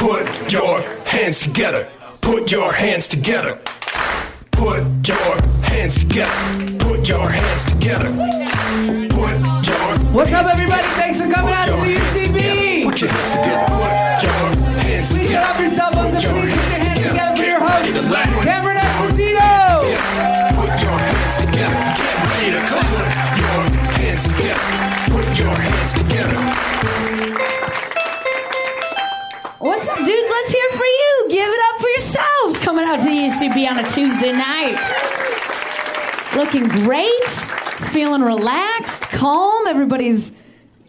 Put your hands together. Put your hands together. Put your hands together. Put your hands together. Put your What's up, everybody? together. Thanks for coming Put out to your the UCB. together. Put your hands together. Put your hands Please together. shut up yourself. Let's Put your please put your hands together for your host, Get ready to laugh. Cameron Esposito. Put your hands together. Get ready to clap. Your hands together. Put your hands together. What's up, dudes? Let's hear for you. Give it up for yourselves coming out to the UCB on a Tuesday night. Looking great, feeling relaxed, calm. Everybody's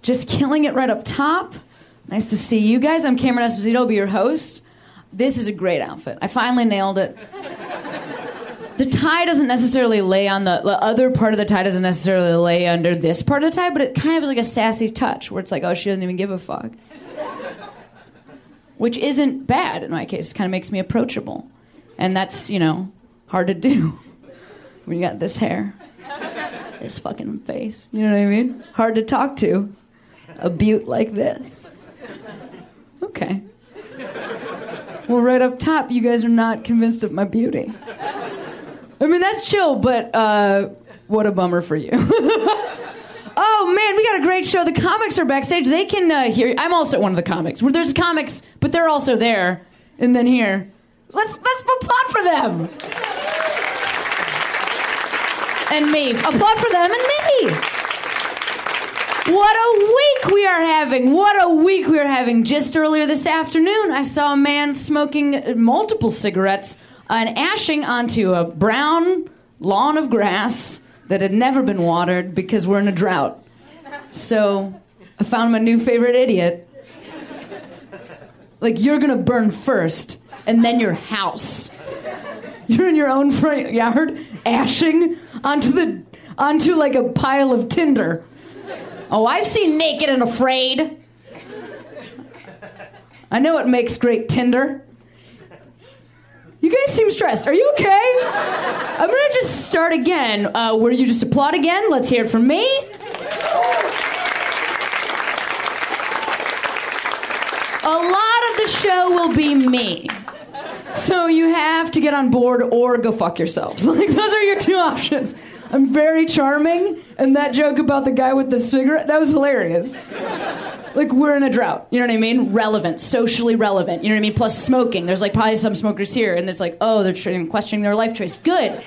just killing it right up top. Nice to see you guys. I'm Cameron Esposito, I'll be your host. This is a great outfit. I finally nailed it. The tie doesn't necessarily lay on the, the other part of the tie doesn't necessarily lay under this part of the tie, but it kind of is like a sassy touch where it's like, oh, she doesn't even give a fuck which isn't bad in my case. It kind of makes me approachable. And that's, you know, hard to do when you got this hair, this fucking face. You know what I mean? Hard to talk to a butte like this. Okay. Well, right up top, you guys are not convinced of my beauty. I mean, that's chill, but uh, what a bummer for you. Oh man, we got a great show. The comics are backstage. They can uh, hear. I'm also one of the comics. Where there's comics, but they're also there. And then here, let's let's applaud for them. And me, applaud for them and me. What a week we are having! What a week we are having! Just earlier this afternoon, I saw a man smoking multiple cigarettes and ashing onto a brown lawn of grass that had never been watered because we're in a drought. So I found my new favorite idiot. Like, you're gonna burn first, and then your house. You're in your own front yard, ashing onto the onto like a pile of tinder. Oh, I've seen Naked and Afraid. I know it makes great tinder. You guys seem stressed. Are you okay? I'm gonna just start again. Uh, where you just applaud again? Let's hear it from me. A lot of the show will be me. So you have to get on board or go fuck yourselves. Like those are your two options. I'm very charming, and that joke about the guy with the cigarette, that was hilarious. Like we're in a drought. You know what I mean? Relevant, socially relevant. You know what I mean? Plus smoking. There's like probably some smokers here, and it's like, oh, they're questioning their life choice. Good.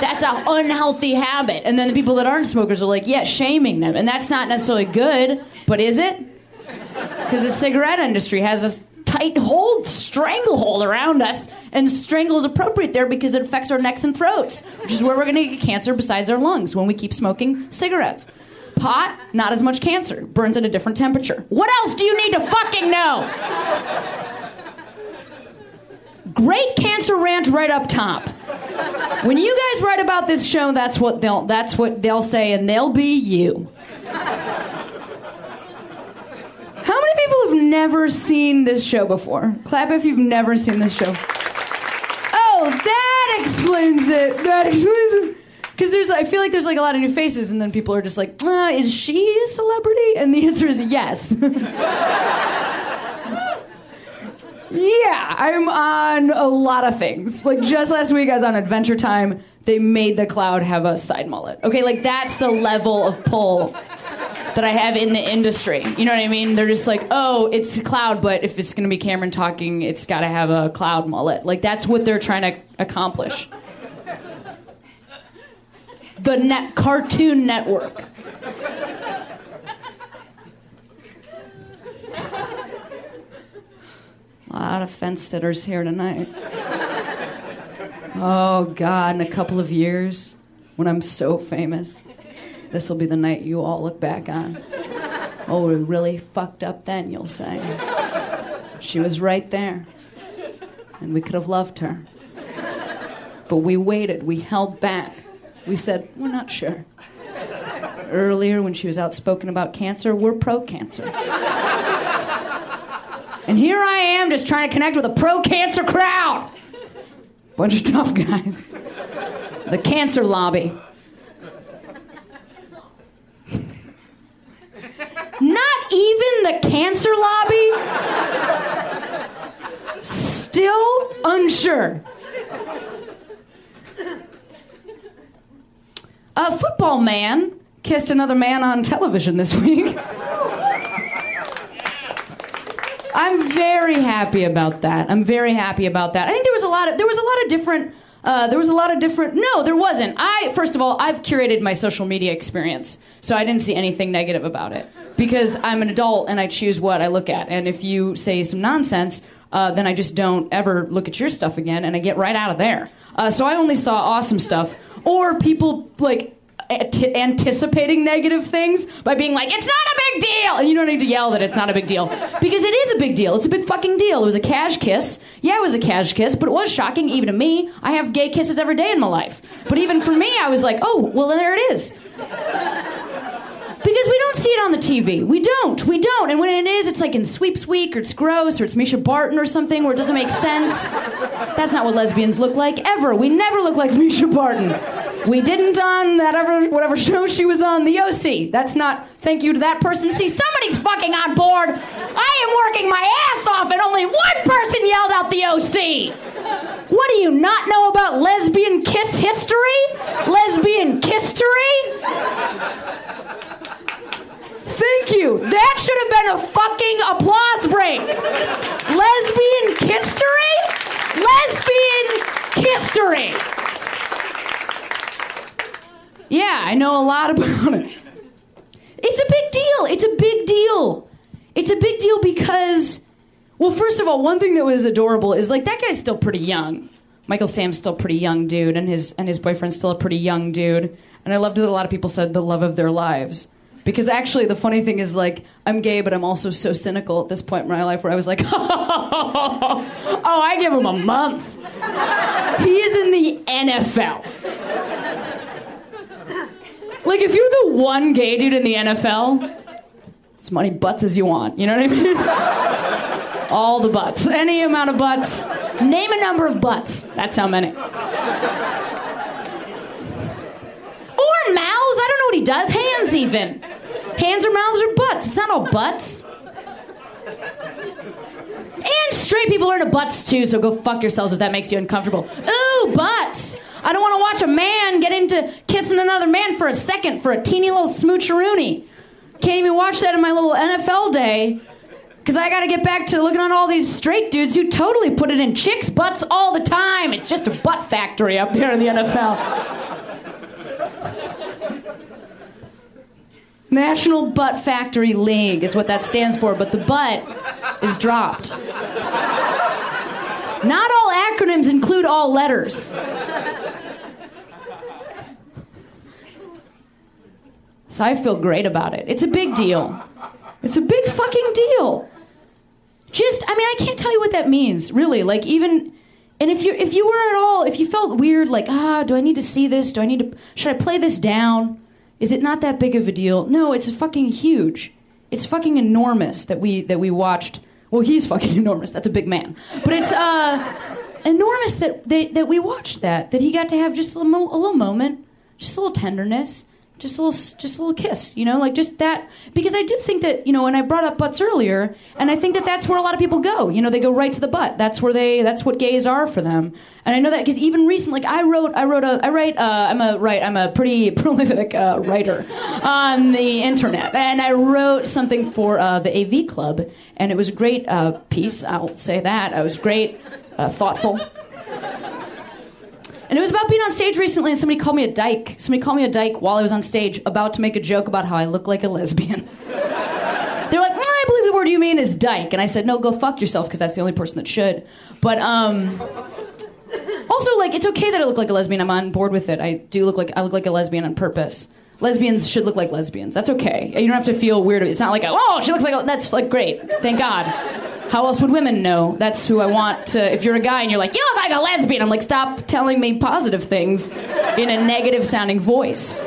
That's an unhealthy habit. And then the people that aren't smokers are like, yeah, shaming them, and that's not necessarily good. But is it? Because the cigarette industry has this tight hold, stranglehold around us, and strangle is appropriate there because it affects our necks and throats, which is where we're going to get cancer besides our lungs when we keep smoking cigarettes. Pot, not as much cancer, burns at a different temperature. What else do you need to fucking know? Great cancer rant right up top. When you guys write about this show, that's what they'll that's what they'll say, and they'll be you. How many people have never seen this show before? Clap if you've never seen this show. Oh, that explains it. That explains it. Because there's, I feel like there's like a lot of new faces, and then people are just like, uh, "Is she a celebrity?" And the answer is yes. yeah, I'm on a lot of things. Like just last week, I was on Adventure Time. They made the cloud have a side mullet. Okay, like that's the level of pull that I have in the industry. You know what I mean? They're just like, oh, it's a cloud, but if it's to be Cameron talking, it's got to have a cloud mullet. Like that's what they're trying to accomplish. The net Cartoon Network. A lot of fence sitters here tonight. Oh God, in a couple of years, when I'm so famous, this will be the night you all look back on. Oh, we really fucked up then, you'll say. She was right there. And we could have loved her. But we waited, we held back. We said, we're not sure. Earlier, when she was outspoken about cancer, we're pro cancer. And here I am just trying to connect with a pro cancer crowd. Bunch of tough guys. The cancer lobby. Not even the cancer lobby? Still unsure. A football man kissed another man on television this week. I'm very happy about that. I'm very happy about that. I think there was a lot of there was a lot of different uh, there was a lot of different. No, there wasn't. I first of all, I've curated my social media experience, so I didn't see anything negative about it because I'm an adult and I choose what I look at. And if you say some nonsense, uh, then I just don't ever look at your stuff again, and I get right out of there. Uh, so I only saw awesome stuff or people like ant- anticipating negative things by being like, it's not a big deal. And you don't need to yell that it's not a big deal. Because it is a big deal. It's a big fucking deal. It was a cash kiss. Yeah, it was a cash kiss, but it was shocking even to me. I have gay kisses every day in my life. But even for me, I was like, oh, well, there it is. Because we don't see it on the TV. We don't. We don't. And when it is, it's like in Sweeps Week or it's gross or it's Mischa Barton or something where it doesn't make sense. That's not what lesbians look like ever. We never look like Mischa Barton. We didn't on that ever whatever show she was on, the OC. That's not thank you to that person. See, somebody's fucking on board. I am working my ass off and only one person yelled out the OC. What do you not know about lesbian kiss history? Lesbian kiss history? Thank you. That should have been a fucking applause break. Lesbian history? Lesbian history. Yeah, I know a lot about it. It's a big deal. It's a big deal. It's a big deal because, well, first of all, one thing that was adorable is like that guy's still pretty young. Michael Sam's still pretty young dude, and his and his boyfriend's still a pretty young dude. And I loved that a lot of people said the love of their lives. Because actually, the funny thing is, like, I'm gay, but I'm also so cynical at this point in my life where I was like, oh, I give him a month. He's in the NFL. Like, if you're the one gay dude in the NFL, as many butts as you want. You know what I mean? All the butts. Any amount of butts. Name a number of butts. That's how many. Or mouths. I don't know what he does. Hands, even. Hands or mouths or butts. It's not all butts. And straight people are into butts too, so go fuck yourselves if that makes you uncomfortable. Ooh, butts. I don't want to watch a man get into kissing another man for a second for a teeny little smoocheroonie. Can't even watch that in my little NFL day. Because I got to get back to looking at all these straight dudes who totally put it in chicks' butts all the time. It's just a butt factory up there in the NFL. National Butt Factory League is what that stands for, but the butt is dropped. Not all acronyms include all letters. So I feel great about it. It's a big deal. It's a big fucking deal. Just, I mean, I can't tell you what that means, really. Like, even, and if you if you were at all, if you felt weird, like, ah, do I need to see this? Do I need to? Should I play this down? Is it not that big of a deal? No, it's fucking huge. It's fucking enormous that we that we watched. Well, he's fucking enormous. That's a big man. But it's uh enormous that they, that we watched that. That he got to have just a, mo- a little moment, just a little tenderness, just a little just a little kiss you know like just that because i do think that you know and i brought up butts earlier and i think that that's where a lot of people go you know they go right to the butt. That's where they that's what gays are for them. And i know that because even recently like i wrote i wrote a i write uh, i'm a right i'm a pretty prolific uh, writer on the internet. And i wrote something for uh, the av club and it was a great uh, piece i'll say that. It was great uh, thoughtful and it was about being on stage recently, and somebody called me a dyke. Somebody called me a dyke while I was on stage, about to make a joke about how I look like a lesbian. They're like, mm, I believe the word you mean is dyke. And I said, no, go fuck yourself, because that's the only person that should. But, um,. Also, like, it's okay that I look like a lesbian. I'm on board with it. I do look like I look like a lesbian on purpose. Lesbians should look like lesbians. That's okay. You don't have to feel weird. It's not like, oh, she looks like a, that's like great. Thank God. How else would women know? That's who I want to. If you're a guy and you're like, you look like a lesbian, I'm like, stop telling me positive things in a negative sounding voice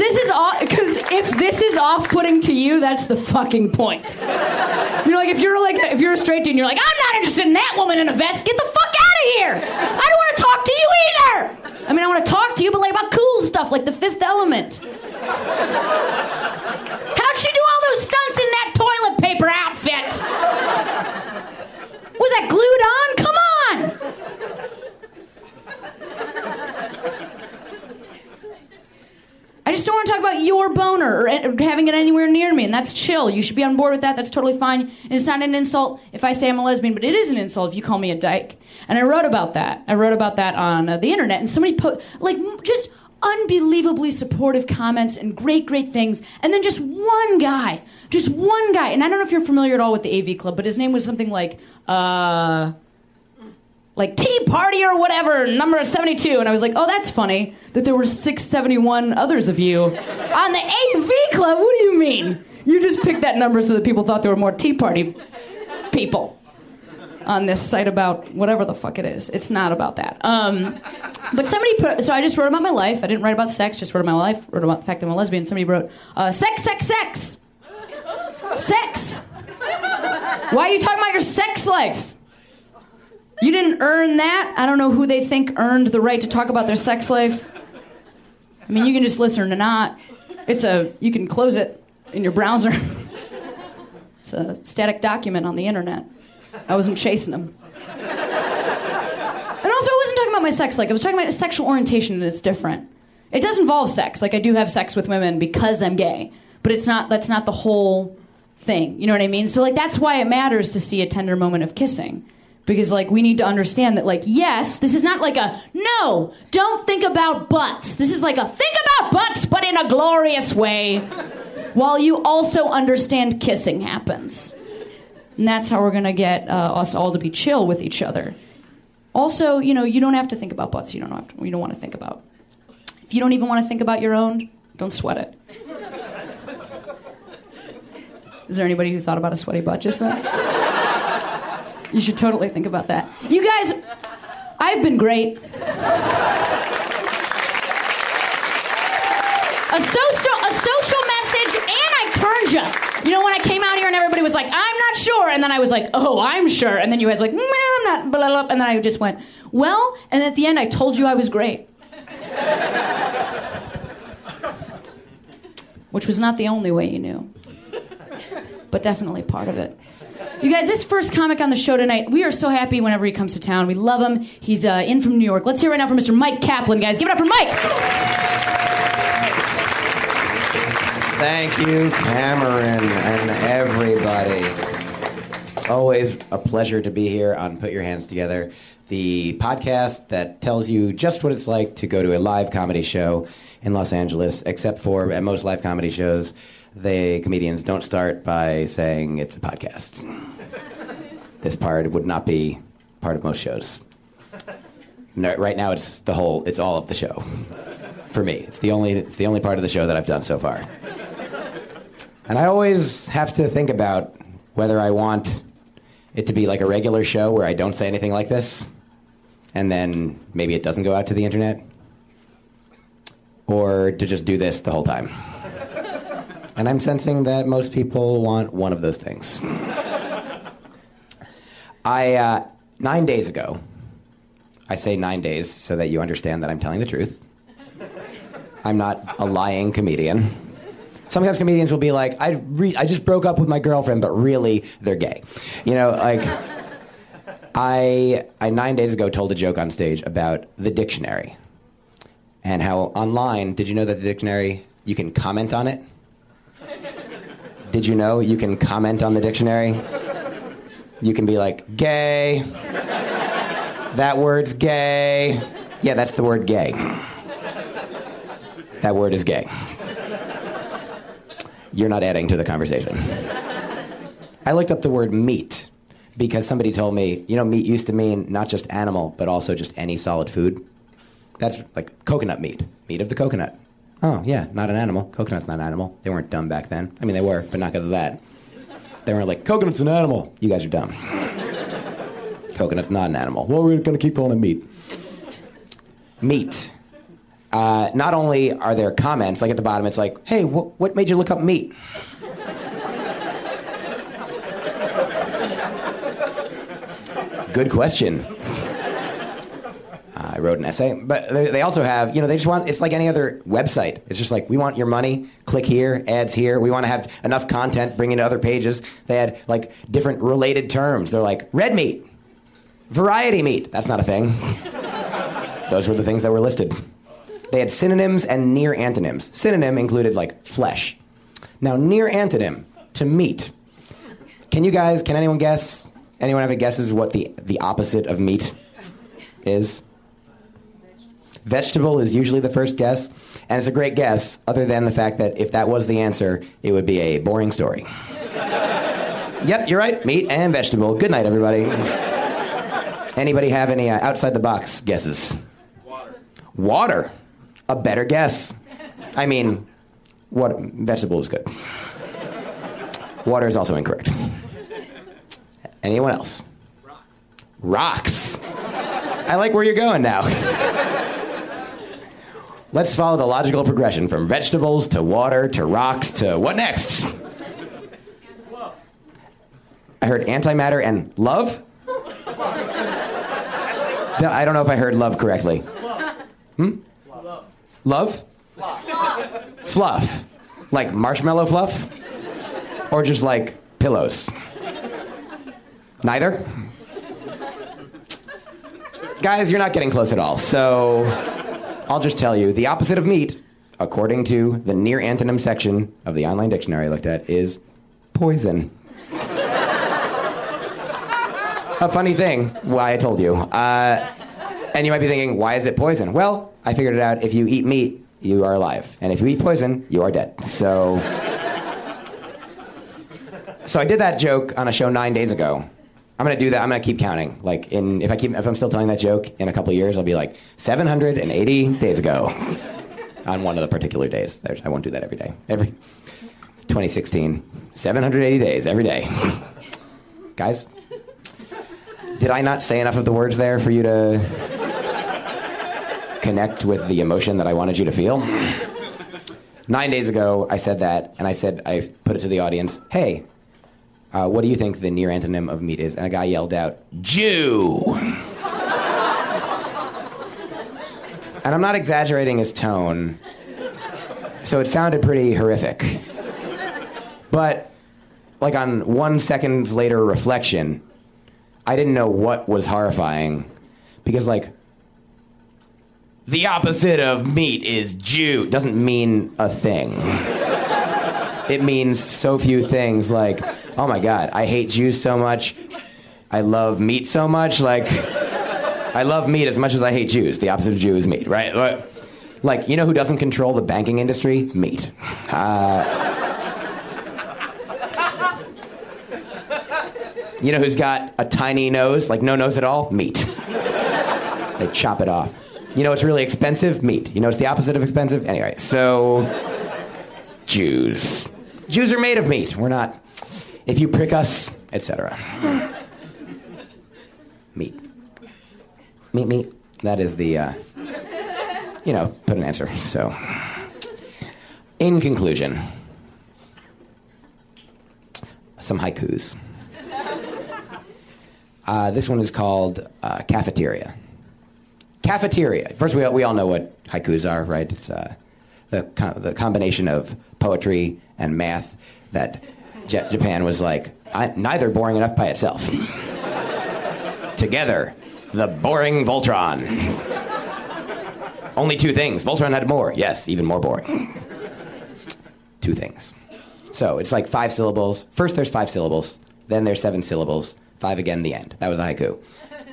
this is off. Because if this is off-putting to you, that's the fucking point. You know, like if you're like if you're a straight dude, and you're like, I'm not interested in that woman in a vest. Get the fuck out of here. I don't want to talk to you either. I mean, I want to talk to you, but like about cool stuff, like The Fifth Element. How'd she do all those stunts in that toilet paper outfit? Was that glued on? Come on. It, having it anywhere near me, and that's chill. You should be on board with that. That's totally fine. And it's not an insult if I say I'm a lesbian, but it is an insult if you call me a dyke. And I wrote about that. I wrote about that on uh, the internet, and somebody put like just unbelievably supportive comments and great, great things. And then just one guy, just one guy, and I don't know if you're familiar at all with the AV Club, but his name was something like. Uh, like Tea Party or whatever, number 72. And I was like, oh, that's funny that there were 671 others of you on the AV Club. What do you mean? You just picked that number so that people thought there were more Tea Party people on this site about whatever the fuck it is. It's not about that. Um, but somebody put, so I just wrote about my life. I didn't write about sex, just wrote about my life, wrote about the fact that I'm a lesbian. Somebody wrote, uh, sex, sex, sex. Sex. Why are you talking about your sex life? You didn't earn that. I don't know who they think earned the right to talk about their sex life. I mean, you can just listen or not. It's a you can close it in your browser. It's a static document on the internet. I wasn't chasing them. And also, I wasn't talking about my sex life. I was talking about sexual orientation, and it's different. It does involve sex. Like I do have sex with women because I'm gay, but it's not. That's not the whole thing. You know what I mean? So like that's why it matters to see a tender moment of kissing because like we need to understand that like yes this is not like a no don't think about butts. This is like a think about butts but in a glorious way. While you also understand kissing happens. And that's how we're going to get uh, us all to be chill with each other. Also you know you don't have to think about butts. You don't have to you don't want to think about. If you don't even want to think about your own don't sweat it. Is there anybody who thought about a sweaty butt just then you should totally think about that. You guys, I've been great. A social, a social message, and I turned you. You know, when I came out here and everybody was like, I'm not sure. And then I was like, oh, I'm sure. And then you guys were like, "Mm, I'm not, blah, blah, blah. And then I just went, well, and at the end I told you I was great. Which was not the only way you knew, but definitely part of it. You guys, this first comic on the show tonight, we are so happy whenever he comes to town. We love him. He's uh, in from New York. Let's hear right now from Mr. Mike Kaplan, guys. Give it up for Mike. Thank you, Cameron, and everybody. Always a pleasure to be here on Put Your Hands Together, the podcast that tells you just what it's like to go to a live comedy show in Los Angeles, except for at most live comedy shows, the comedians don't start by saying it's a podcast. this part would not be part of most shows. No, right now, it's the whole, it's all of the show. For me, it's the only, it's the only part of the show that I've done so far. And I always have to think about whether I want it to be like a regular show where I don't say anything like this, and then maybe it doesn't go out to the internet, or to just do this the whole time. And I'm sensing that most people want one of those things. I, uh, nine days ago, I say nine days so that you understand that I'm telling the truth. I'm not a lying comedian. Sometimes comedians will be like, I, re- I just broke up with my girlfriend, but really, they're gay. You know, like, I, I nine days ago told a joke on stage about the dictionary and how online, did you know that the dictionary, you can comment on it? Did you know you can comment on the dictionary? You can be like, gay. That word's gay. Yeah, that's the word gay. That word is gay. You're not adding to the conversation. I looked up the word meat because somebody told me, you know, meat used to mean not just animal, but also just any solid food. That's like coconut meat, meat of the coconut. Oh, yeah, not an animal. Coconut's not an animal. They weren't dumb back then. I mean, they were, but not because of that. They weren't like, coconut's an animal. You guys are dumb. coconut's not an animal. Well, we're going to keep calling it meat. Meat. Uh, not only are there comments, like at the bottom, it's like, hey, wh- what made you look up meat? Good question. I wrote an essay, but they they also have, you know, they just want, it's like any other website. It's just like, we want your money, click here, ads here. We want to have enough content, bring into other pages. They had like different related terms. They're like, red meat, variety meat. That's not a thing. Those were the things that were listed. They had synonyms and near antonyms. Synonym included like flesh. Now, near antonym to meat. Can you guys, can anyone guess? Anyone have a guesses what the, the opposite of meat is? Vegetable is usually the first guess, and it's a great guess, other than the fact that if that was the answer, it would be a boring story. yep, you're right. Meat and vegetable. Good night, everybody. Anybody have any uh, outside the box guesses? Water. Water. A better guess. I mean, what vegetable is good. Water is also incorrect. Anyone else? Rocks. Rocks. I like where you're going now. Let's follow the logical progression from vegetables to water to rocks to what next? Fluff. I heard antimatter and love? No, I don't know if I heard love correctly. Hmm? Love. Love? Fluff. Like marshmallow fluff? Or just like pillows? Neither? Guys, you're not getting close at all. So I'll just tell you the opposite of meat, according to the near antonym section of the online dictionary I looked at, is poison. A funny thing, why I told you. Uh, and you might be thinking, why is it poison? Well, I figured it out. If you eat meat, you are alive. And if you eat poison, you are dead. So. So I did that joke on a show nine days ago. I'm gonna do that. I'm gonna keep counting. Like in, if I keep, if I'm still telling that joke in a couple years, I'll be like 780 days ago on one of the particular days. There's, I won't do that every day. Every 2016, 780 days every day. Guys, did I not say enough of the words there for you to connect with the emotion that I wanted you to feel? Nine days ago, I said that, and I said I put it to the audience. Hey, uh, what do you think the near antonym of meat is? And a guy yelled out, Jew. and I'm not exaggerating his tone, so it sounded pretty horrific. But, like, on one second's later reflection, I didn't know what was horrifying. Because, like, the opposite of meat is Jew doesn't mean a thing. it means so few things like, oh my God, I hate Jews so much. I love meat so much. Like, I love meat as much as I hate Jews. The opposite of Jew is meat, right? Like, you know who doesn't control the banking industry? Meat. Uh, you know who's got a tiny nose, like no nose at all? Meat. they chop it off. You know it's really expensive? Meat. You know it's the opposite of expensive? Anyway, so Jews. Jews are made of meat. We're not. If you prick us, etc. meat. Meat, meat. That is the, uh, you know, put an answer. So, in conclusion, some haikus. Uh, this one is called uh, Cafeteria. Cafeteria. First, we, we all know what haikus are, right? It's uh, the, the combination of poetry and math that J- Japan was like, neither boring enough by itself. Together, the boring Voltron. Only two things. Voltron had more. Yes, even more boring. two things. So it's like five syllables. First, there's five syllables. Then there's seven syllables. Five again, the end. That was a haiku,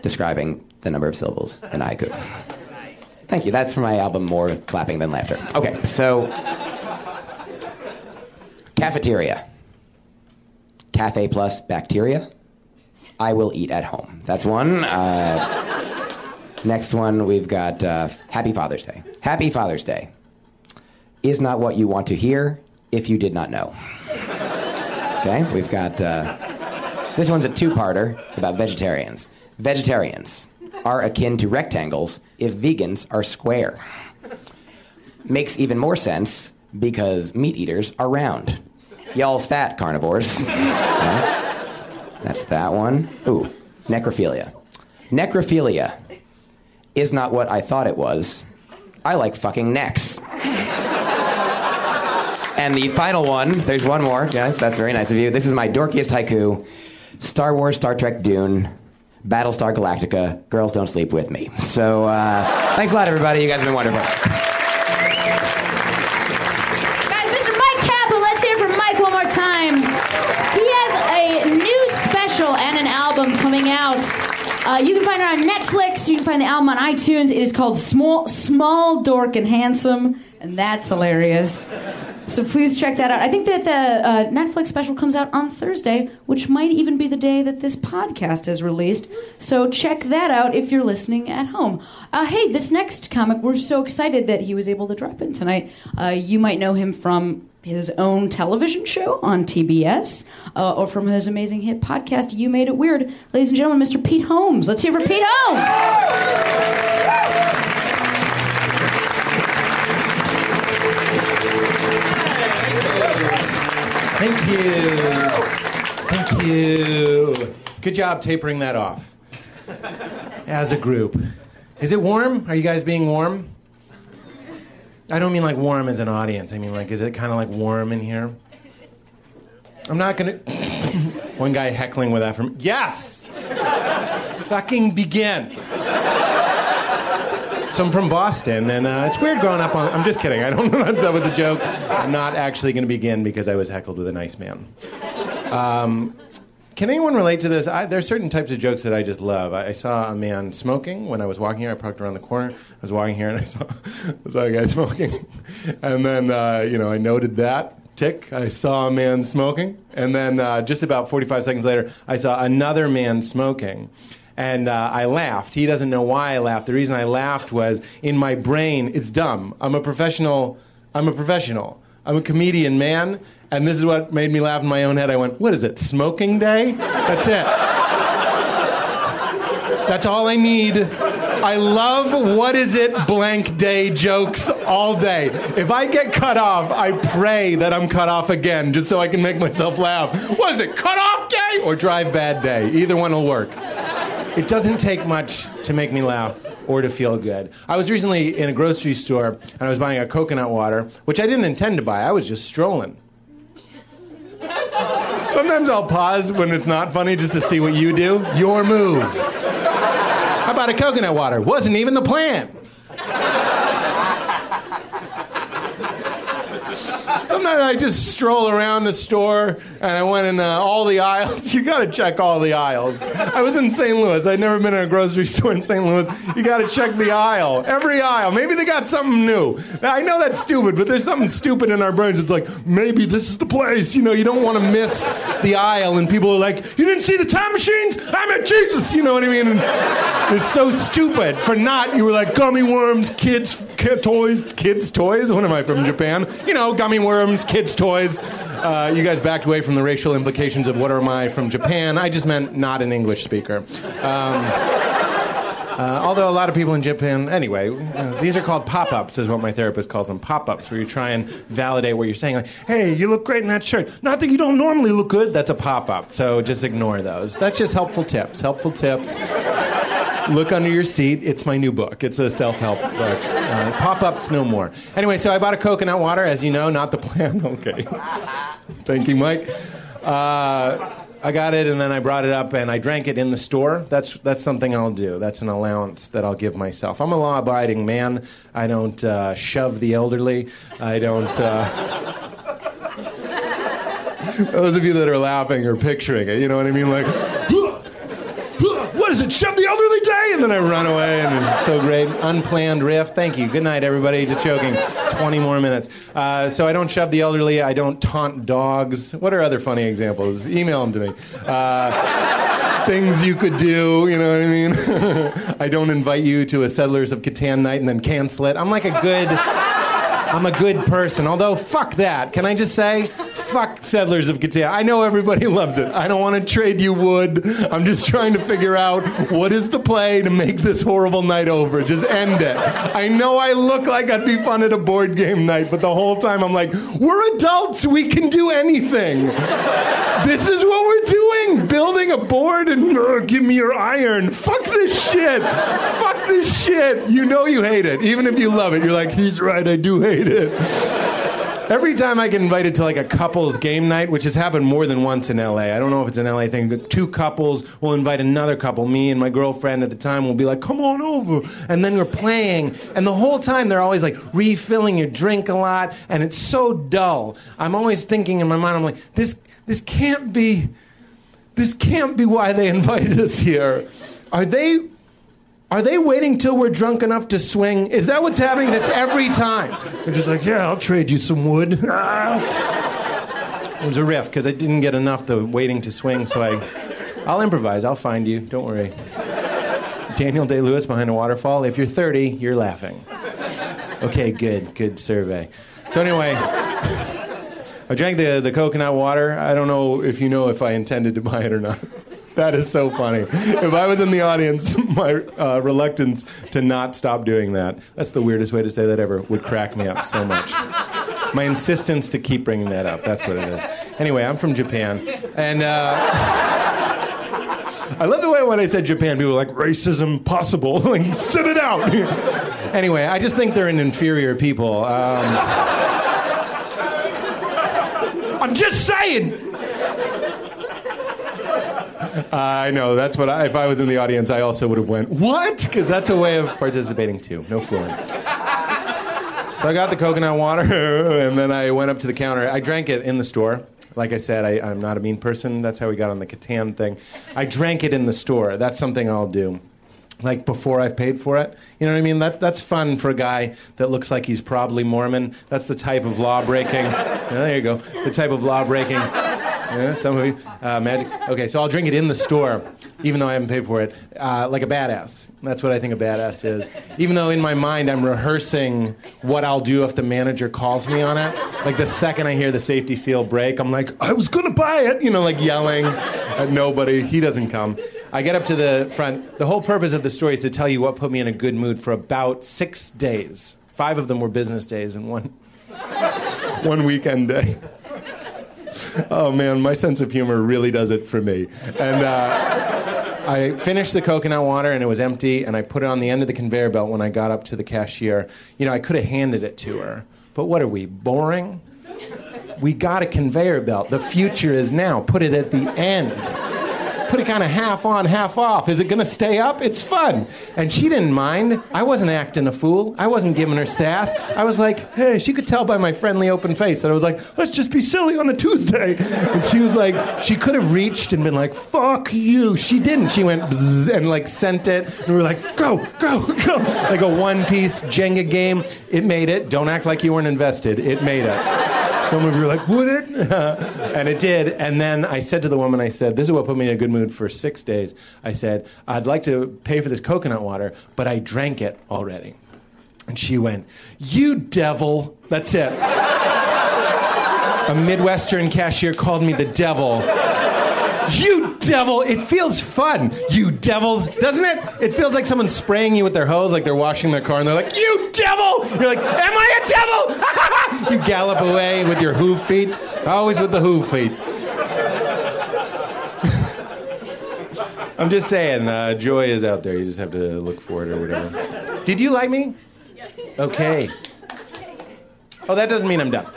describing the number of syllables in a haiku. Nice. Thank you. That's from my album More Clapping Than Laughter. Okay, so cafeteria. Cafe plus bacteria. I will eat at home. That's one. Uh, next one, we've got uh, Happy Father's Day. Happy Father's Day is not what you want to hear if you did not know. Okay, we've got. Uh, this one's a two parter about vegetarians. Vegetarians are akin to rectangles if vegans are square. Makes even more sense because meat eaters are round. Y'all's fat carnivores. Okay. That's that one. Ooh, necrophilia. Necrophilia is not what I thought it was. I like fucking necks. and the final one, there's one more, Yes, That's very nice of you. This is my dorkiest haiku. Star Wars, Star Trek, Dune, Battlestar Galactica, Girls Don't Sleep With Me. So uh, thanks a lot, everybody. You guys have been wonderful. Uh, you can find it on Netflix. You can find the album on iTunes. It is called Small, Small Dork and Handsome, and that's hilarious. So please check that out. I think that the uh, Netflix special comes out on Thursday, which might even be the day that this podcast is released. So check that out if you're listening at home. Uh, hey, this next comic, we're so excited that he was able to drop in tonight. Uh, you might know him from his own television show on TBS uh, or from his amazing hit podcast, You Made It Weird. Ladies and gentlemen, Mr. Pete Holmes. Let's hear for Pete Holmes. Thank you. Thank you. Good job tapering that off. As a group. Is it warm? Are you guys being warm? I don't mean like warm as an audience. I mean like, is it kind of like warm in here? I'm not gonna. One guy heckling with that from. Yes! Fucking begin. So I'm from Boston, and uh, it's weird growing up on. I'm just kidding. I don't know that was a joke. I'm not actually to begin because I was heckled with a nice man. Um, can anyone relate to this? I, there are certain types of jokes that I just love. I, I saw a man smoking when I was walking here. I parked around the corner. I was walking here, and I saw, I saw a guy smoking. And then, uh, you know, I noted that tick. I saw a man smoking. And then, uh, just about 45 seconds later, I saw another man smoking. And uh, I laughed. He doesn't know why I laughed. The reason I laughed was in my brain, it's dumb. I'm a professional. I'm a professional. I'm a comedian, man. And this is what made me laugh in my own head. I went, What is it? Smoking day? That's it. That's all I need. I love what is it blank day jokes all day. If I get cut off, I pray that I'm cut off again just so I can make myself laugh. What is it, cut off day or drive bad day? Either one will work. It doesn't take much to make me laugh or to feel good. I was recently in a grocery store and I was buying a coconut water, which I didn't intend to buy. I was just strolling. Sometimes I'll pause when it's not funny just to see what you do. Your move. How about a coconut water? Wasn't even the plan. Sometimes I just stroll around the store and I went in uh, all the aisles. You got to check all the aisles. I was in St. Louis. I'd never been in a grocery store in St. Louis. You got to check the aisle, every aisle. Maybe they got something new. I know that's stupid, but there's something stupid in our brains. It's like maybe this is the place. You know, you don't want to miss the aisle, and people are like, "You didn't see the time machines? I'm at Jesus." You know what I mean? And it's so stupid. For not, you were like gummy worms, kids, kid toys, kids toys. What am I from Japan? You know, gummy worms, kids toys. Uh, you guys backed away from the racial implications of what am I from Japan. I just meant not an English speaker. Um, uh, although a lot of people in Japan, anyway, uh, these are called pop ups, is what my therapist calls them pop ups, where you try and validate what you're saying. Like, hey, you look great in that shirt. Not that you don't normally look good, that's a pop up. So just ignore those. That's just helpful tips. Helpful tips. Look under your seat. It's my new book. It's a self help book. Uh, pop ups no more. Anyway, so I bought a coconut water, as you know, not the plan. Okay. Thank you, Mike. Uh, I got it, and then I brought it up, and I drank it in the store. That's that's something I'll do. That's an allowance that I'll give myself. I'm a law-abiding man. I don't uh, shove the elderly. I don't. Uh... Those of you that are laughing are picturing it. You know what I mean? Like, what is it? And then I run away, and it's so great. Unplanned riff. Thank you. Good night, everybody. Just joking. 20 more minutes. Uh, so I don't shove the elderly. I don't taunt dogs. What are other funny examples? Email them to me. Uh, things you could do. You know what I mean? I don't invite you to a Settlers of Catan night and then cancel it. I'm like a good. I'm a good person. Although, fuck that. Can I just say? Fuck Settlers of Catan. I know everybody loves it. I don't want to trade you wood. I'm just trying to figure out what is the play to make this horrible night over. Just end it. I know I look like I'd be fun at a board game night, but the whole time I'm like, we're adults. We can do anything. This is what we're doing. Building a board and uh, give me your iron. Fuck this shit. Fuck this shit. You know you hate it. Even if you love it, you're like, he's right. I do hate it. Every time I get invited to like a couples game night, which has happened more than once in LA, I don't know if it's an LA thing, but two couples will invite another couple. Me and my girlfriend at the time will be like, come on over. And then we're playing. And the whole time they're always like refilling your drink a lot. And it's so dull. I'm always thinking in my mind, I'm like, this, this can't be. this can't be why they invited us here. Are they are they waiting till we're drunk enough to swing? Is that what's happening? That's every time. They're just like, yeah, I'll trade you some wood. it was a riff because I didn't get enough the waiting to swing, so I, I'll improvise. I'll find you. Don't worry. Daniel Day Lewis behind a waterfall. If you're 30, you're laughing. Okay, good, good survey. So anyway, I drank the, the coconut water. I don't know if you know if I intended to buy it or not. That is so funny. If I was in the audience, my uh, reluctance to not stop doing that, that's the weirdest way to say that ever, would crack me up so much. My insistence to keep bringing that up, that's what it is. Anyway, I'm from Japan. And uh, I love the way when I said Japan, people were like, racism possible. like, sit it out. anyway, I just think they're an inferior people. Um, I'm just saying. I know. That's what I, if I was in the audience, I also would have went, what? Because that's a way of participating too. No fooling. So I got the coconut water, and then I went up to the counter. I drank it in the store. Like I said, I, I'm not a mean person. That's how we got on the Catan thing. I drank it in the store. That's something I'll do. Like before I've paid for it. You know what I mean? That, that's fun for a guy that looks like he's probably Mormon. That's the type of law breaking. There you go. The type of law breaking. Yeah, some of you. Uh, magic. Okay, so I'll drink it in the store, even though I haven't paid for it, uh, like a badass. That's what I think a badass is. Even though in my mind I'm rehearsing what I'll do if the manager calls me on it. Like the second I hear the safety seal break, I'm like, I was gonna buy it, you know, like yelling at nobody. He doesn't come. I get up to the front. The whole purpose of the story is to tell you what put me in a good mood for about six days. Five of them were business days, and one one weekend day oh man, my sense of humor really does it for me. And uh, I finished the coconut water and it was empty, and I put it on the end of the conveyor belt when I got up to the cashier. You know, I could have handed it to her, but what are we, boring? We got a conveyor belt. The future is now. Put it at the end put it kind of half on, half off. Is it going to stay up? It's fun. And she didn't mind. I wasn't acting a fool. I wasn't giving her sass. I was like, hey, she could tell by my friendly open face that I was like, let's just be silly on a Tuesday. And she was like, she could have reached and been like, fuck you. She didn't. She went and like sent it. And we were like, go, go, go. Like a one piece Jenga game. It made it. Don't act like you weren't invested. It made it. Some of you were like, would it? and it did. And then I said to the woman, I said, this is what put me in a good mood for six days. I said, I'd like to pay for this coconut water, but I drank it already. And she went, You devil. That's it. A Midwestern cashier called me the devil. You devil! It feels fun, you devils, doesn't it? It feels like someone's spraying you with their hose, like they're washing their car, and they're like, "You devil!" You're like, "Am I a devil?" you gallop away with your hoof feet, always with the hoof feet. I'm just saying, uh, joy is out there. You just have to look for it or whatever. Did you like me? Yes. Okay. Oh, that doesn't mean I'm done.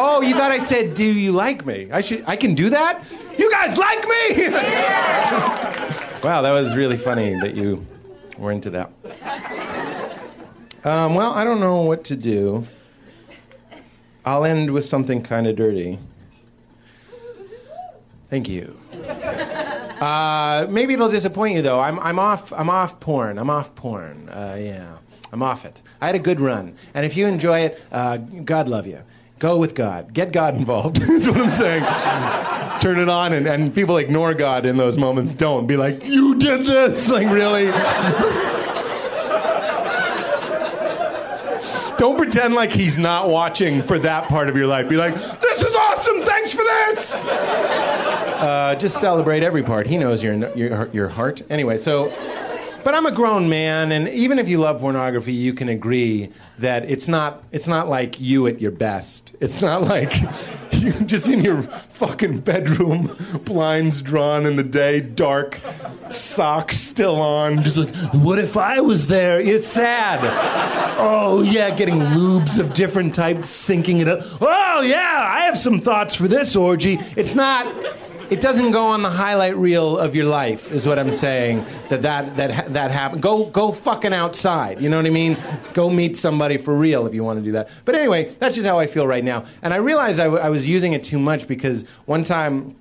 Oh, you thought I said, "Do you like me?" I should. I can do that. Guys like me? Yeah. wow, that was really funny that you were into that. Um, well, I don't know what to do. I'll end with something kind of dirty. Thank you. Uh, maybe it'll disappoint you though. I'm, I'm off. I'm off porn. I'm off porn. Uh, yeah, I'm off it. I had a good run, and if you enjoy it, uh, God love you. Go with God. Get God involved. That's what I'm saying. Turn it on, and, and people ignore God in those moments. Don't be like, you did this. Like, really? Don't pretend like he's not watching for that part of your life. Be like, this is awesome. Thanks for this. Uh, just celebrate every part. He knows your, your, your heart. Anyway, so but I'm a grown man, and even if you love pornography, you can agree that it's not it's not like you at your best. It's not like you just in your fucking bedroom, blinds drawn in the day, dark, socks still on, just like, what if I was there? It's sad. Oh yeah, getting lubes of different types, syncing it up. Oh yeah, I have some thoughts for this orgy. It's not it doesn't go on the highlight reel of your life, is what I'm saying. That that that that happened. Go go fucking outside. You know what I mean? Go meet somebody for real if you want to do that. But anyway, that's just how I feel right now. And I realized I, w- I was using it too much because one time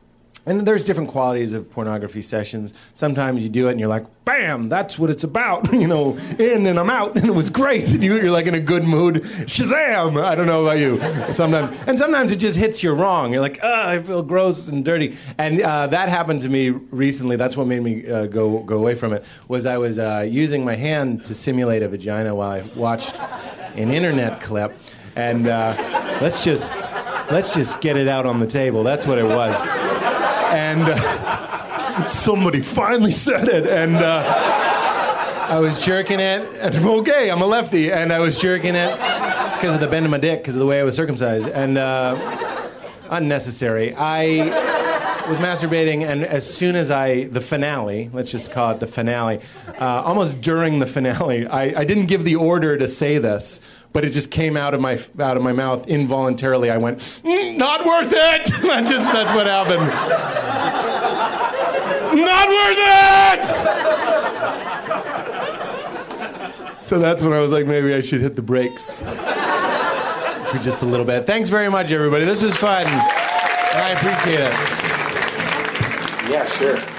and there's different qualities of pornography sessions. Sometimes you do it and you're like, bam, that's what it's about. you know, in and I'm out, and it was great. And you, you're like in a good mood. Shazam! I don't know about you. Sometimes, and sometimes it just hits you wrong. You're like, ah, I feel gross and dirty. And uh, that happened to me recently. That's what made me uh, go go away from it. Was I was uh, using my hand to simulate a vagina while I watched an internet clip, and uh, let's just let's just get it out on the table. That's what it was and uh, somebody finally said it, and uh, I was jerking it. And I'm okay, I'm a lefty, and I was jerking it. It's because of the bend of my dick, because of the way I was circumcised, and uh, unnecessary. I was masturbating, and as soon as I the finale, let's just call it the finale, uh, almost during the finale, I, I didn't give the order to say this but it just came out of my out of my mouth involuntarily. I went, "Mm, "Not worth it." just that's what happened. Not worth it. So that's when I was like, maybe I should hit the brakes for just a little bit. Thanks very much, everybody. This was fun, I appreciate it. Yeah, sure.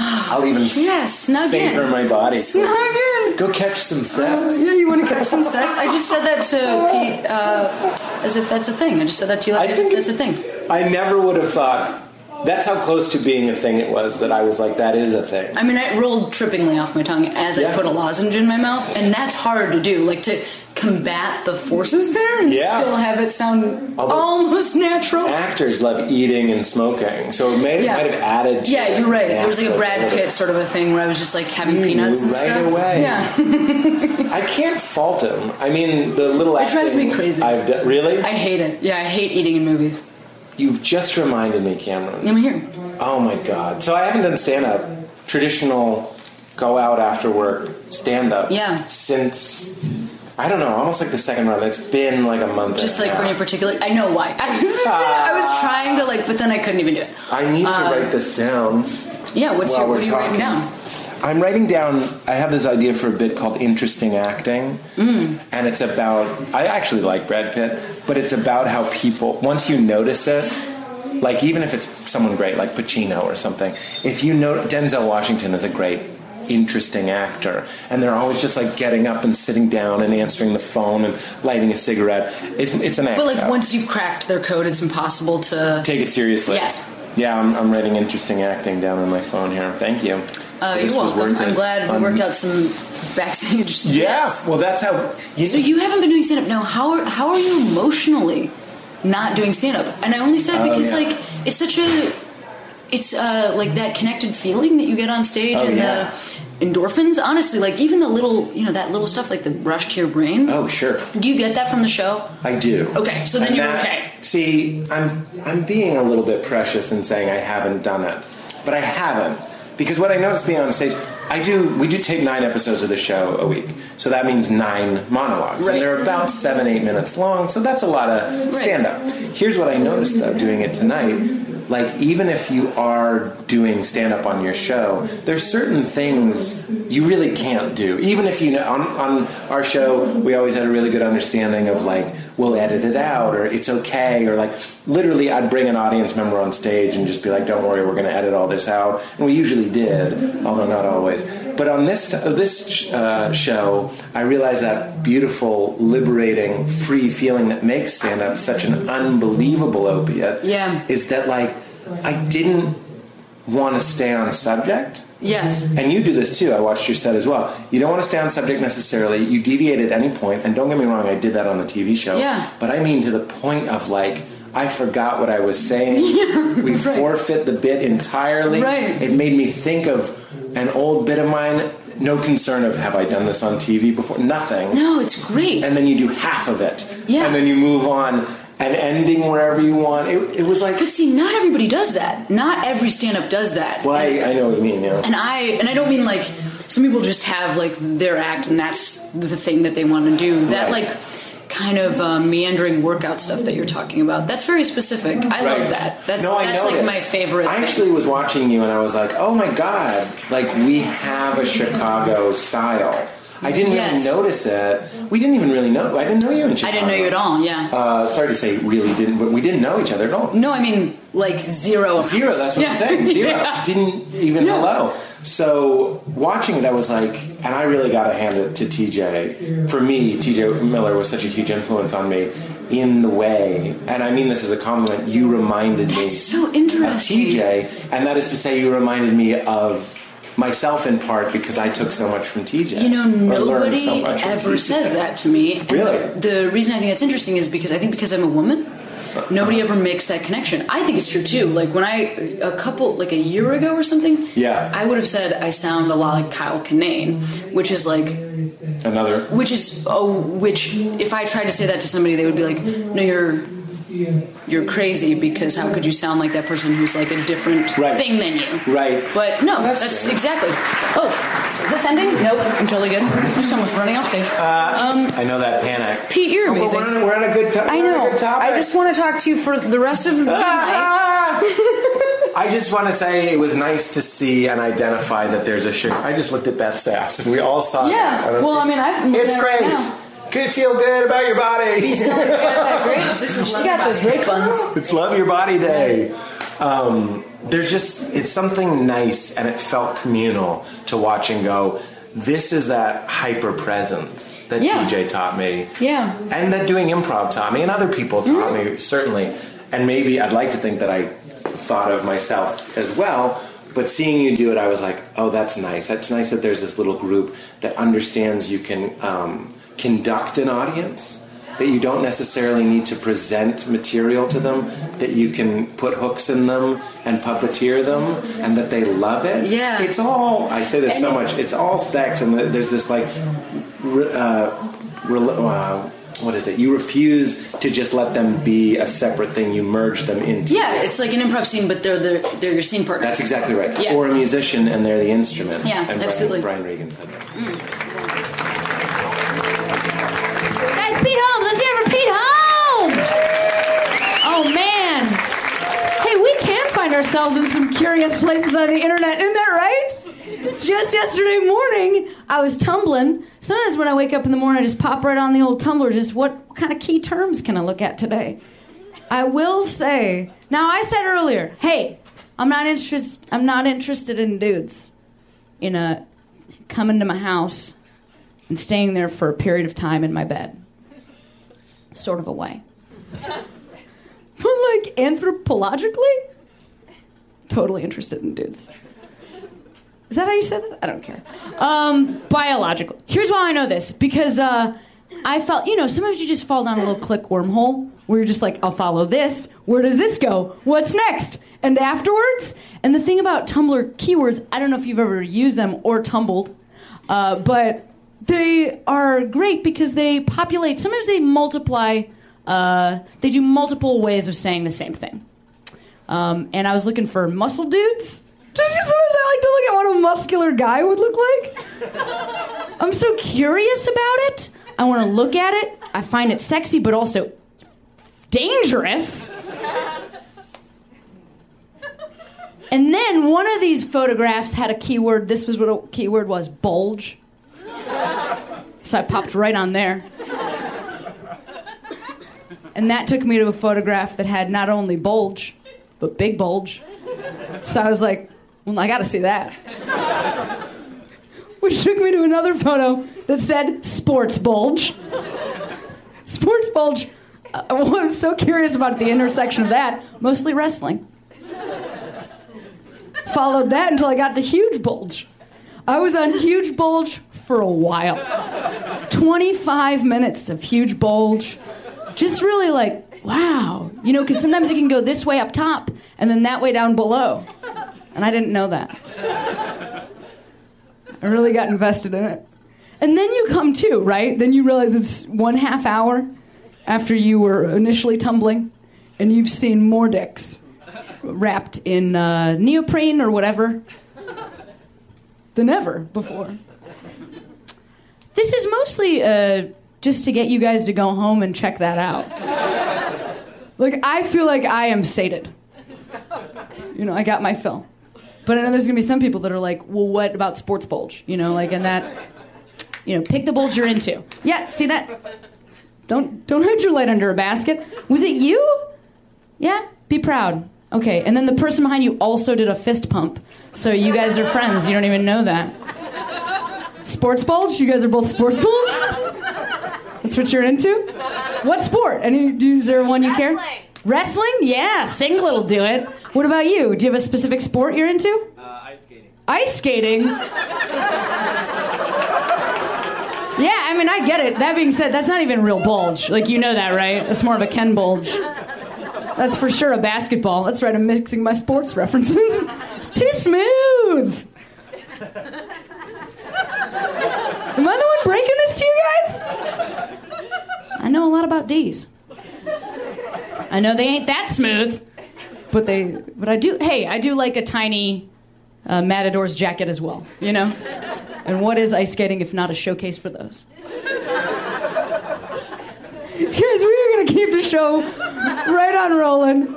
I'll even Yeah, snug favor in. my body. Snug in. Go catch some sex. Yeah, you want to catch some sex? I just said that to Pete uh, as if that's a thing. I just said that to you like I as if think that's a thing. I never would have thought. That's how close to being a thing it was that I was like, that is a thing. I mean, it rolled trippingly off my tongue as I put a lozenge in my mouth, and that's hard to do. Like to combat the forces there and Yeah. still have it sound Although- almost natural. Actors love eating and smoking, so it may Yeah. might have added. To Yeah, you're right. There was like a Brad. Pitt sort of a thing where I was just like having peanuts and right stuff. away. Yeah, I can't fault him. I mean, the little. It drives me crazy. I've done. Really? I hate it. Yeah, I hate eating in movies. You've just reminded me, Cameron. I'm here. Oh my god! So I haven't done stand up, traditional, go out after work stand up. Yeah. Since I don't know, almost like the second run. It's been like a month. Just like a for any particular, I know why. I was, just gonna, I was trying to like, but then I couldn't even do it. I need to Uh, write this down. Yeah, what's your, what are you writing down? I'm writing down. I have this idea for a bit called interesting acting, Mm. and it's about. I actually like Brad Pitt, but it's about how people once you notice it, like even if it's someone great like Pacino or something, if you know Denzel Washington is a great. Interesting actor, and they're always just like getting up and sitting down and answering the phone and lighting a cigarette. It's it's an act. But like out. once you've cracked their code, it's impossible to. take it seriously. Yes. Yeah, I'm, I'm writing interesting acting down on my phone here. Thank you. Uh, you're welcome. I'm glad we Um, worked out some backstage. Yeah, bits. well, that's how. You So you haven't been doing stand up now. How are, how are you emotionally not doing stand up? And I only said Oh, because yeah. like it's such a it's uh, like that connected feeling that you get on stage Oh, and yeah. the endorphins. Honestly, like even the little you know that little stuff like the rush to your brain. Oh, sure. Do you get that from the show? I do. Okay, so then And you're that- okay. See, I'm I'm being a little bit precious in saying I haven't done it, but I haven't because what I noticed being on stage, I do. We do tape nine episodes of the show a week, so that means nine monologues, Right. and they're about seven eight minutes long. So that's a lot of stand up. Here's what I noticed though, doing it tonight. Like even if you are doing stand up on your show, there's certain things you really can't do. Even if you know on, on our show, we always had a really good understanding of like we'll edit it out or it's okay or like literally I'd bring an audience member on stage and just be like, don't worry, we're going to edit all this out, and we usually did, although not always. But on this this uh, show, I realized that beautiful, liberating, free feeling that makes stand up such an unbelievable opiate. Yeah. is that like I didn't want to stay on subject. Yes. And you do this too. I watched your set as well. You don't want to stay on subject necessarily. You deviate at any point, and don't get me wrong, I did that on the TV show. Yeah. But I mean to the point of like, I forgot what I was saying. we forfeit the bit entirely. Right. It made me think of an old bit of mine. No concern of have I done this on TV before? Nothing. No, it's great. And then you do half of it. Yeah. And then you move on and ending wherever you want. It, it was like, but see, not everybody does that. Not every stand up does that. well, I, I know what you mean. Yeah. and I and I don't mean like some people just have like their act and that's the thing that they want to do. That Right. like kind of uh, meandering workout stuff that you're talking about. That's very specific. I Right. love that. That's No, that's like my favorite. I thing. actually was watching you and I was like, oh my god, like we have a Chicago style. I didn't Yes. really notice it. We didn't even really know. I didn't know you in Chicago. I didn't know you at all. Yeah. Uh, sorry to say, really didn't, but we didn't know each other at all. no, I mean like zero. Zero, that's what Yeah. I'm saying. Zero. Yeah. Didn't even hello. So watching it, I was like, and I really got to hand it to TJ. For me, TJ Miller was such a huge influence on me in the way, and I mean this as a compliment, you reminded me That's so of interesting. TJ, and that is to say, you reminded me of myself in part because I took so much from TJ. You know, nobody so ever says that to me. And Really? The reason I think that's interesting is because I think because I'm a woman, nobody ever makes that connection. I think it's true too. Like when I a couple like a year ago or something, Yeah. I would have said I sound a lot like Kyle Kinane, which is like Another. which is oh which if I tried to say that to somebody they would be like, No, you're you're crazy because how could you sound like that person who's like a different Right. thing than you? Right. But no, That's that's, exactly. Oh, is this ending? Nope, I'm totally good. Just almost running off stage. Um, I know that panic. Pete, you're Oh, but amazing. We're on, a, we're on a good topic. I know. I just want to talk to you for the rest of the night. Ah! I just want to say it was nice to see and identify that there's a sugar. I just looked at Beth's ass and we all saw Yeah. that. don't Well, I mean, I'm It's looking at it great. right now. Could feel good about your body. He's still he's got that great. This is, she's got those great buns. it's Love Your Body Day. Um, there's just, it's something nice and it felt communal to watch and go, this is that hyper presence that Yeah. TJ taught me. Yeah. And that doing improv taught me, and other people taught Mm-hmm. me, certainly. And maybe I'd like to think that I thought of myself as well. But seeing you do it, I was like, oh, that's nice. That's nice that there's this little group that understands you can um, conduct an audience, that you don't necessarily need to present material to them, that you can put hooks in them and puppeteer them, and that they love it. Yeah. It's all, I say this so much, it's all sex, and there's this like, uh, uh, what is it? You refuse to just let them be a separate thing. You merge them into. Yeah, it's like an improv scene, but they're the, they're your scene partner. That's exactly right. Yeah. Or a musician and they're the instrument. Yeah, and absolutely. Brian, Brian Regan said that. Guys, Pete Holmes. Oh man. Hey, we can find ourselves in some curious places on the internet, isn't that right? Just yesterday morning, I was tumbling. Sometimes when I wake up in the morning, I just pop right on the old Tumblr. Just what, kind of key terms can I look at today? I will say. Now, I said earlier, hey, I'm not interest. I'm not interested in dudes. In a coming to my house and staying there for a period of time in my bed. Sort of a way. But like anthropologically, totally interested in dudes. Is that how you said that? I don't care. Um, biologically. Here's why I know this because uh, I felt, you know, sometimes you just fall down a little click wormhole where you're just like, I'll follow this. Where does this go? What's next? And afterwards? And the thing about Tumblr keywords, I don't know if you've ever used them or tumbled, uh, but they are great because they populate, sometimes they multiply, uh, they do multiple ways of saying the same thing. Um, and I was looking for muscle dudes. Just because I like to look at what a muscular guy would look like. I'm so curious about it. I want to look at it. I find it sexy, but also dangerous. And then one of these photographs had a keyword. This was what a keyword was bulge. So I popped right on there. And that took me to a photograph that had not only bulge, but big bulge. So I was like, well, I gotta see that. Which took me to another photo that said sports bulge. Sports bulge, I was so curious about the intersection of that, mostly wrestling. Followed that until I got to huge bulge. I was on huge bulge for a while. 25 minutes of huge bulge. Just really like, wow. You know, because sometimes you can go this way up top and then that way down below. And I didn't know that. I really got invested in it. And then you come to, right? Then you realize it's one half hour after you were initially tumbling and you've seen more dicks wrapped in uh, neoprene or whatever than ever before. This is mostly uh, just to get you guys to go home and check that out. like, I feel like I am sated. You know, I got my fill. But I know there's gonna be some people that are like, well, what about sports bulge? You know, like, and that, You know, pick the bulge you're into. Yeah, see that? Don't don't hide your light under a basket. Was it you? Yeah, be proud. Okay, and then the person behind you also did a fist pump. So you guys are friends. You don't even know that. Sports bulge? You guys are both sports bulge? That's what you're into? What sport? Any do is there one you care? Wrestling? Yeah, singlet will do it. What about you? Do you have a specific sport you're into? Uh, ice skating. Ice skating? Yeah, I mean, I get it. That being said, that's not even real bulge. Like, you know that, right? It's more of a Ken bulge. That's for sure a basketball. That's right, I'm mixing my sports references. It's too smooth. Am I the one breaking this to you guys? I know a lot about D's. I know they ain't that smooth, but they. But I do. Hey, I do like a tiny uh, Matador's jacket as well. You know. And what is ice skating if not a showcase for those? Guys, we are gonna keep the show right on rolling.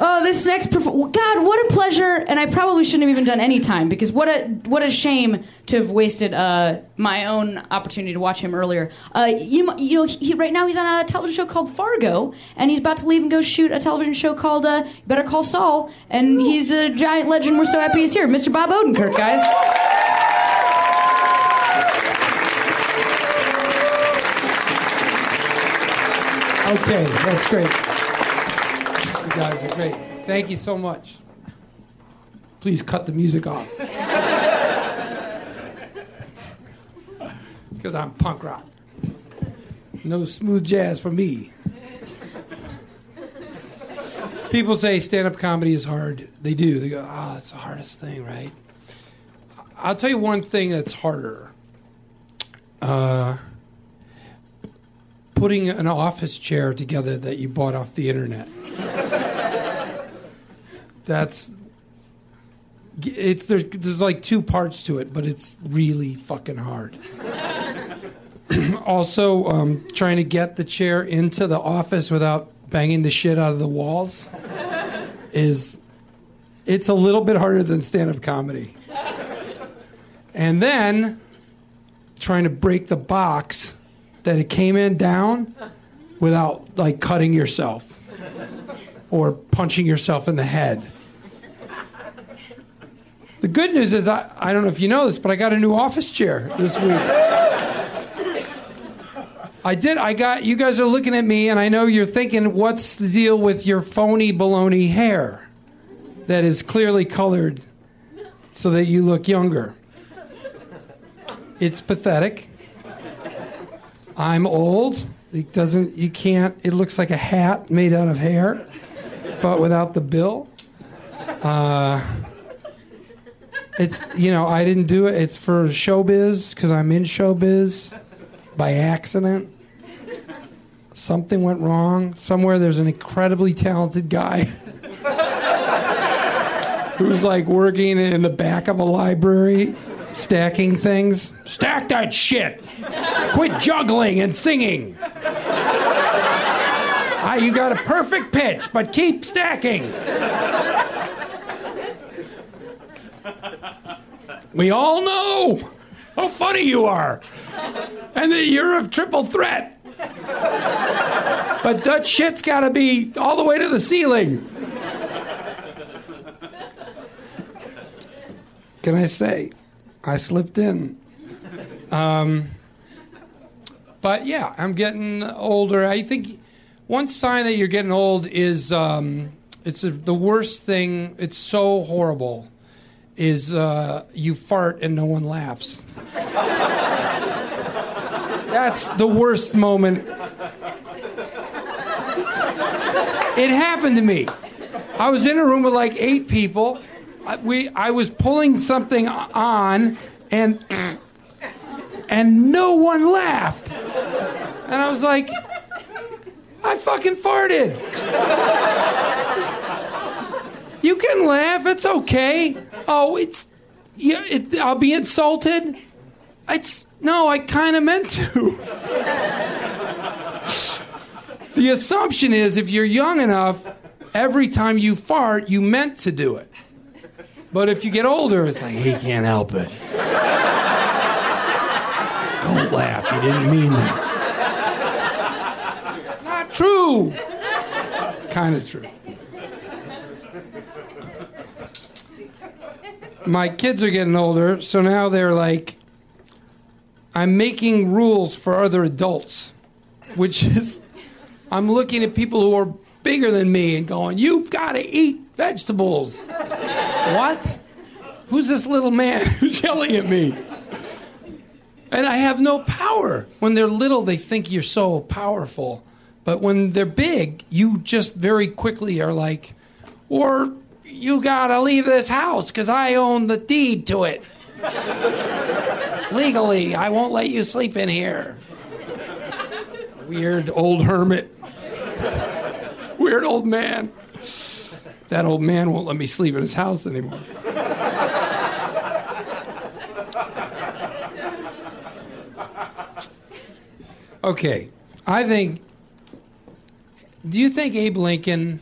Oh, this next perform- God, what a pleasure! And I probably shouldn't have even done any time because what a what a shame to have wasted uh, my own opportunity to watch him earlier. Uh, you you know he, right now he's on a television show called Fargo, and he's about to leave and go shoot a television show called uh, Better Call Saul, and he's a giant legend. We're so happy he's here, Mr. Bob Odenkirk, guys. Okay, that's great. Guys are great. Thank you so much. Please cut the music off. Because I'm punk rock. No smooth jazz for me. People say stand up comedy is hard. They do. They go, oh, it's the hardest thing, right? I'll tell you one thing that's harder. Uh, putting an office chair together that you bought off the internet. That's it's there's there's like two parts to it, but it's really fucking hard. also, um, trying to get the chair into the office without banging the shit out of the walls is it's a little bit harder than stand-up comedy. And then trying to break the box that it came in down without like cutting yourself or punching yourself in the head. The good news is I, I don't know if you know this, but I got a new office chair this week. I did. I got you guys are looking at me and I know you're thinking what's the deal with your phony baloney hair that is clearly colored so that you look younger. It's pathetic. I'm old. It doesn't. You can't. It looks like a hat made out of hair, but without the bill. Uh, it's you know I didn't do it. It's for showbiz because I'm in showbiz by accident. Something went wrong somewhere. There's an incredibly talented guy who's like working in the back of a library, stacking things. Stack that shit. Quit juggling and singing. Ah, you got a perfect pitch, but keep stacking. We all know how funny you are, and that you're a triple threat. But that shit's got to be all the way to the ceiling. Can I say, I slipped in. Um, but yeah, I'm getting older. I think one sign that you're getting old is um, it's a, the worst thing. It's so horrible. Is uh, you fart and no one laughs. That's the worst moment. It happened to me. I was in a room with like eight people. I, we, I was pulling something on, and and no one laughed. And I was like, I fucking farted. You can laugh. It's okay. Oh, it's yeah. It, I'll be insulted. It's no. I kind of meant to. the assumption is if you're young enough, every time you fart, you meant to do it. But if you get older, it's like he can't help it. Don't laugh. He didn't mean that. Not true. Kind of true. My kids are getting older, so now they're like, I'm making rules for other adults, which is, I'm looking at people who are bigger than me and going, You've got to eat vegetables. what? Who's this little man who's yelling at me? And I have no power. When they're little, they think you're so powerful. But when they're big, you just very quickly are like, or you gotta leave this house because I own the deed to it. Legally, I won't let you sleep in here. Weird old hermit. Weird old man. That old man won't let me sleep in his house anymore. Okay, I think. Do you think Abe Lincoln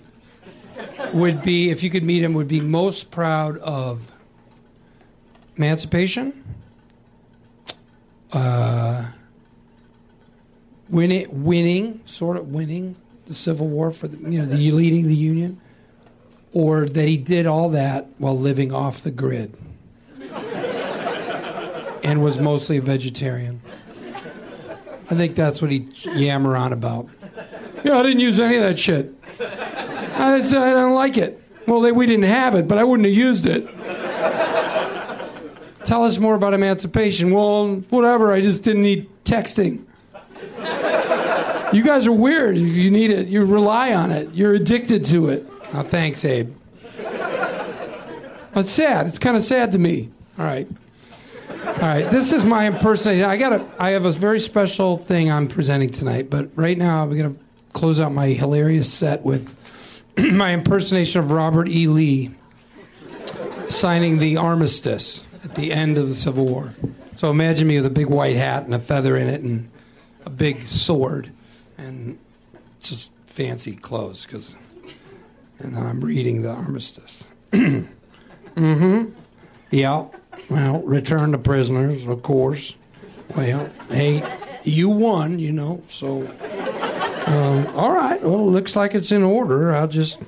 would be, if you could meet him, would be most proud of emancipation, uh, winning, winning, sort of winning the Civil War for the, you know, the leading the Union, or that he did all that while living off the grid and was mostly a vegetarian? I think that's what he yammer on about. Yeah, I didn't use any of that shit. I said I don't like it. Well, they, we didn't have it, but I wouldn't have used it. Tell us more about emancipation. Well, whatever. I just didn't need texting. You guys are weird. You- need it. You rely on it. You're addicted to it. Oh, thanks, Abe. It's sad. It's kind of sad to me. All right. All right. This is my impersonation. I got. I have a very special thing I'm presenting tonight. But right now, I'm gonna close out my hilarious set with my impersonation of Robert E. Lee signing the armistice at the end of the Civil War. So imagine me with a big white hat and a feather in it and a big sword and just fancy clothes because and I'm reading the armistice. mm-hmm. Yeah. Well, return the prisoners, of course. Well, hey, you won, you know, so um, all right. Well, it looks like it's in order. I'll just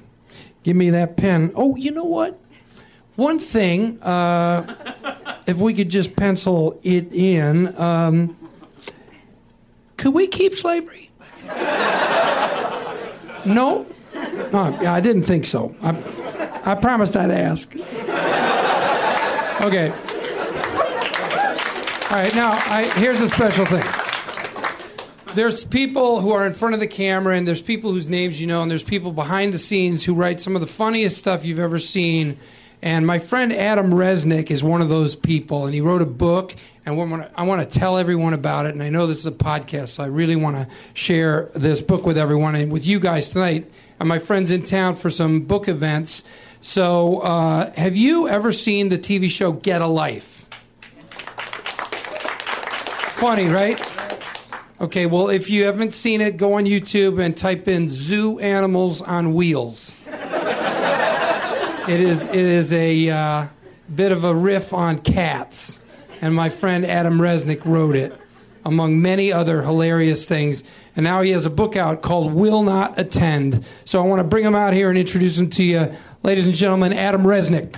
give me that pen. Oh, you know what? One thing, uh, if we could just pencil it in, um, could we keep slavery? No? Yeah, I didn't think so. I, I promised I'd ask. Okay. All right, now, I, here's a special thing there's people who are in front of the camera and there's people whose names you know and there's people behind the scenes who write some of the funniest stuff you've ever seen. And my friend adam resnick is one of those people and he wrote a book and I want to tell everyone about it and i know this is a podcast so i really want to share this book with everyone and with you guys tonight. And my friends in town for some book events. So uh, have you ever seen the tv show get a life? Funny right Okay, well, if you haven't seen it, go on YouTube and type in "zoo animals on wheels." it is it is a uh, bit of a riff on cats, and my friend Adam Resnick wrote it, among many other hilarious things. And now he has a book out called "Will Not Attend." So I want to bring him out here and introduce him to you, ladies and gentlemen. Adam Resnick.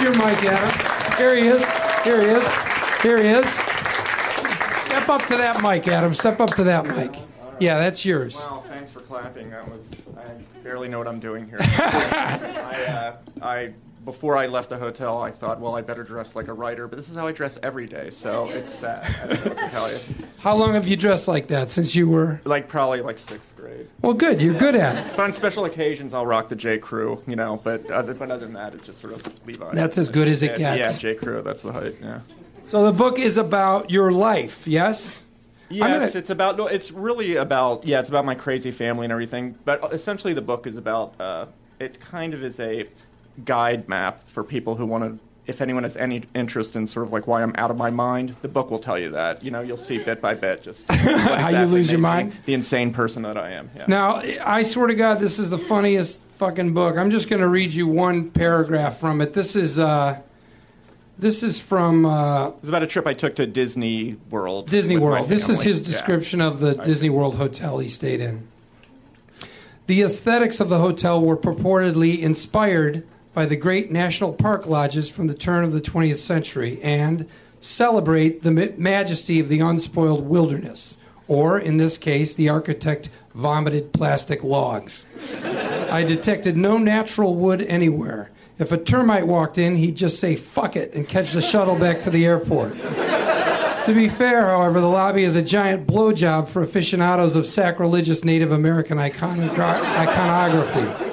Your mic, Adam. Here he is. Here he is. Here he is. Step up to that mic, Adam. Step up to that mic. Yeah, that's yours. Well, thanks for clapping. That was I barely know what I'm doing here. I, uh, I before I left the hotel, I thought, well, I better dress like a writer, but this is how I dress every day, so it's sad. I don't know what to tell you. How long have you dressed like that since you were? Like probably like sixth grade. Well, good. You're good at it. But on special occasions, I'll rock the J. Crew, you know. But other, but other than that, it's just sort of Levi. That's as good as it Yeah, gets. Yeah, J. Crew. That's the height. Yeah. So the book is about your life, yes? Yes, gonna- it's about. No, it's really about. Yeah, it's about my crazy family and everything. But essentially, the book is about. Uh, it kind of is a guide map for people who want to if anyone has any interest in sort of like why I'm out of my mind, the book will tell you that. You know, you'll see bit by bit just How you lose your mind? the insane person that I am. Yeah. Now, I swear to God, this is the funniest fucking book. I'm just going to read you one paragraph from it. This is uh, this is from uh, It was about a trip I took to Disney World. Disney World. This is his Yeah. description of the Disney World hotel he stayed in. The aesthetics of the hotel were purportedly inspired by the great national park lodges from the turn of the 20th century and celebrate the majesty of the unspoiled wilderness, or in this case, the architect vomited plastic logs. I detected no natural wood anywhere. If a termite walked in, he'd just say fuck it and catch the shuttle back to the airport. To be fair, however, the lobby is a giant blowjob for aficionados of sacrilegious Native American iconogra- iconography.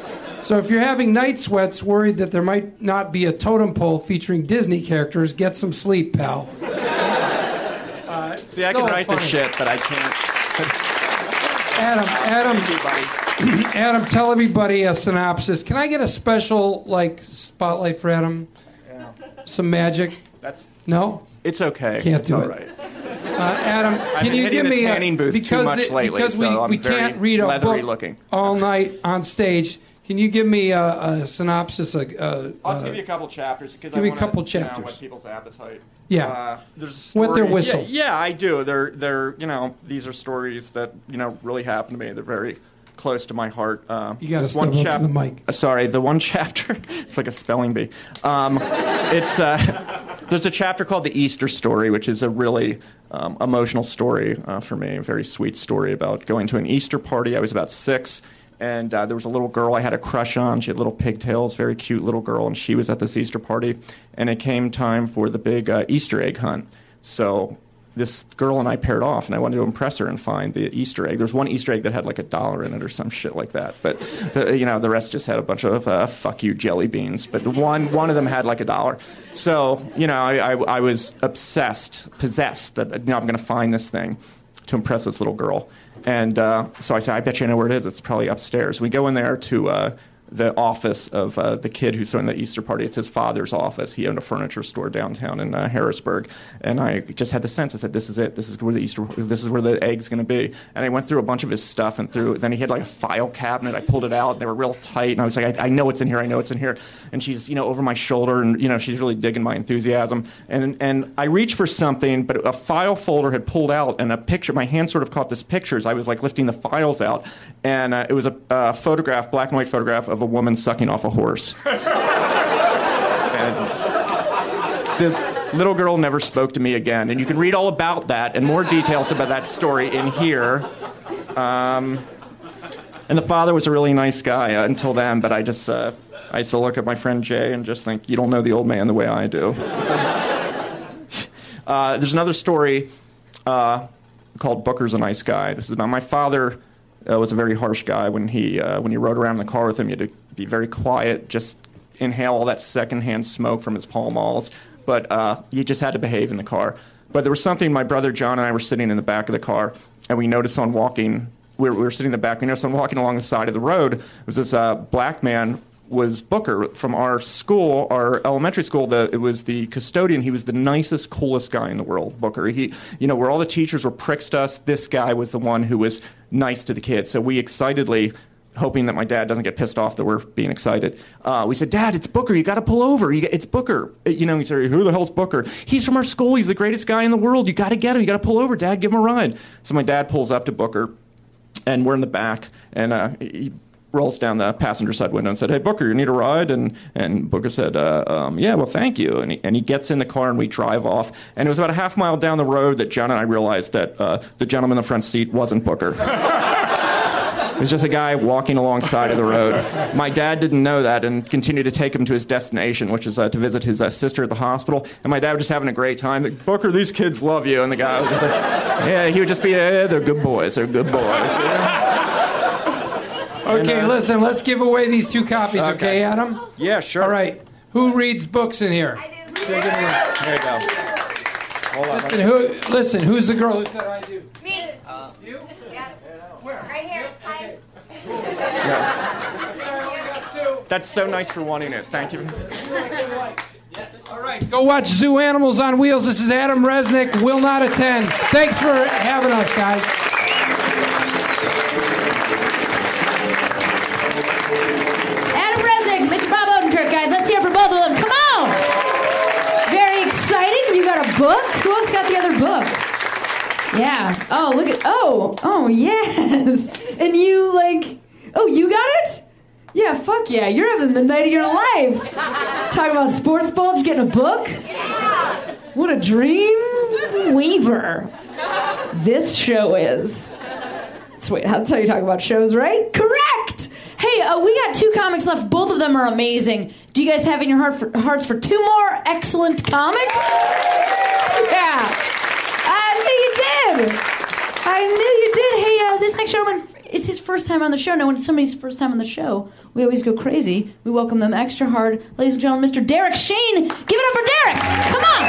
So if you're having night sweats, worried that there might not be a totem pole featuring Disney characters, get some sleep, pal. See, I So can write funny. the shit, but I can't. Adam, Adam, Everybody. Adam, tell everybody a synopsis. Can I get a special like spotlight for Adam? Yeah. Some magic? That's No. it's okay. Can't it's do all it. right. Uh, Adam, can been you give me a, booth too because much it- lately, because we, so I'm we can't read a book looking. all night on stage. Can you give me a, a synopsis? A, a, I'll a- just give you a couple chapters because give I me a wanna, couple You know, chapters. people's appetite. Yeah. Uh, there's a Wet their whistle. Yeah, yeah, I do. They're they're you know these are stories that you know really happened to me. They're very close to my heart. Uh, You gotta step one up to chap- the mic. Uh, sorry, the one chapter. it's like a spelling bee. Um, it's uh, there's a chapter called the Easter Story, which is a really um, emotional story uh, for me. A very sweet story about going to an Easter party. I was about six. And uh, there was a little girl I had a crush on. She had little pigtails, very cute little girl, and she was at this Easter party. And it came time for the big uh, Easter egg hunt. So this girl and I paired off, and I wanted to impress her and find the Easter egg. There was one Easter egg that had like a dollar in it or some shit like that, but the, you know the rest just had a bunch of uh, fuck you jelly beans. But the one one of them had like a dollar. So you know I, I, I was obsessed, possessed that you know I'm going to find this thing to impress this little girl. And uh, so I said, I bet you I know where it is. It's probably upstairs. We go in there to uh, the office of uh, the kid who's throwing the Easter party. It's his father's office. He owned a furniture store downtown in uh, Harrisburg, and I just had the sense. I said, "This is it. This is where the Easter. This is where the egg's going to be." And I went through a bunch of his stuff and through. Then he had like a file cabinet. I pulled it out. And they were real tight, and I was like, I, "I know it's in here. I know it's in here." And she's, you know, over my shoulder, and you know, she's really digging my enthusiasm. And and I reached for something, but a file folder had pulled out, and a picture. My hand sort of caught this picture as I was like lifting the files out, and uh, it was a uh, photograph, black and white photograph of a woman sucking off a horse. And the little girl never spoke to me again. And you can read all about that and more details about that story in here. Um, and the father was a really nice guy uh, until then, but I just, uh, I used to look at my friend Jay and just think, you don't know the old man the way I do. uh, there's another story uh, called Booker's a Nice Guy. This is about my father. Uh, was a very harsh guy when he uh, when he rode around in the car with him. You had to be very quiet, just inhale all that secondhand smoke from his Pall Malls. But uh, you just had to behave in the car. But there was something. My brother John and I were sitting in the back of the car, and we noticed someone walking. We were, we were sitting in the back. We noticed someone walking along the side of the road. Was this uh, black man was Booker from our school, our elementary school. The, it was the custodian. He was the nicest, coolest guy in the world, Booker. He, you know, where all the teachers were pricks to us, this guy was the one who was nice to the kids. So we excitedly, hoping that my dad doesn't get pissed off that we're being excited, uh, we said, "Dad, it's Booker. You got to pull over. You, it's Booker." Uh, You know, he said, "Who the hell's Booker?" He's from our school. He's the greatest guy in the world. You got to get him. You got to pull over, Dad. Give him a ride. So my dad pulls up to Booker and we're in the back, and uh, he rolls down the passenger side window and said, "Hey Booker, you need a ride?" And and Booker said, uh, um, "Yeah, well, thank you." And he, and he gets in the car and we drive off. And it was about a half mile down the road that John and I realized that uh, the gentleman in the front seat wasn't Booker. It was just a guy walking alongside of the road. My dad didn't know that and continued to take him to his destination, which is uh, to visit his uh, sister at the hospital. And my dad was just having a great time. Like, Booker, these kids love you. And the guy was just like, yeah, he would just be, yeah, they're good boys. They're good boys. Okay, uh, listen, let's give away these two copies, okay, Okay. Adam? Yeah, sure. All right. Who reads books in here? I do. There you go. Hold on. Listen, who, listen, who's the girl who said I do? Me. You? Yes. Where? Right here. Hi. That's so nice for wanting it. Thank you. All All right, go watch Zoo Animals on Wheels. This is Adam Resnick. Will not attend. Thanks for having us, guys. Both of them. Come on! Very exciting. You got a book? Who else got the other book? Yeah. Oh, look at. Oh, oh, yes. And you, like. Oh, you got it? Yeah, fuck yeah. You're having the night of your life. Talking about sports bulge, getting a book? What a dream weaver this show is. Sweet, that's how you talk about shows, right? Correct! Hey, uh, we got two comics left. Both of them are amazing. Do you guys have in your heart for, hearts for two more excellent comics? Yeah. I knew you did. I knew you did. Hey, uh, this next gentleman, it's his first time on the show. Now, when it's somebody's first time on the show, we always go crazy. We welcome them extra hard. Ladies and gentlemen, Mr. Derek Sheen. Give it up for Derek. Come on.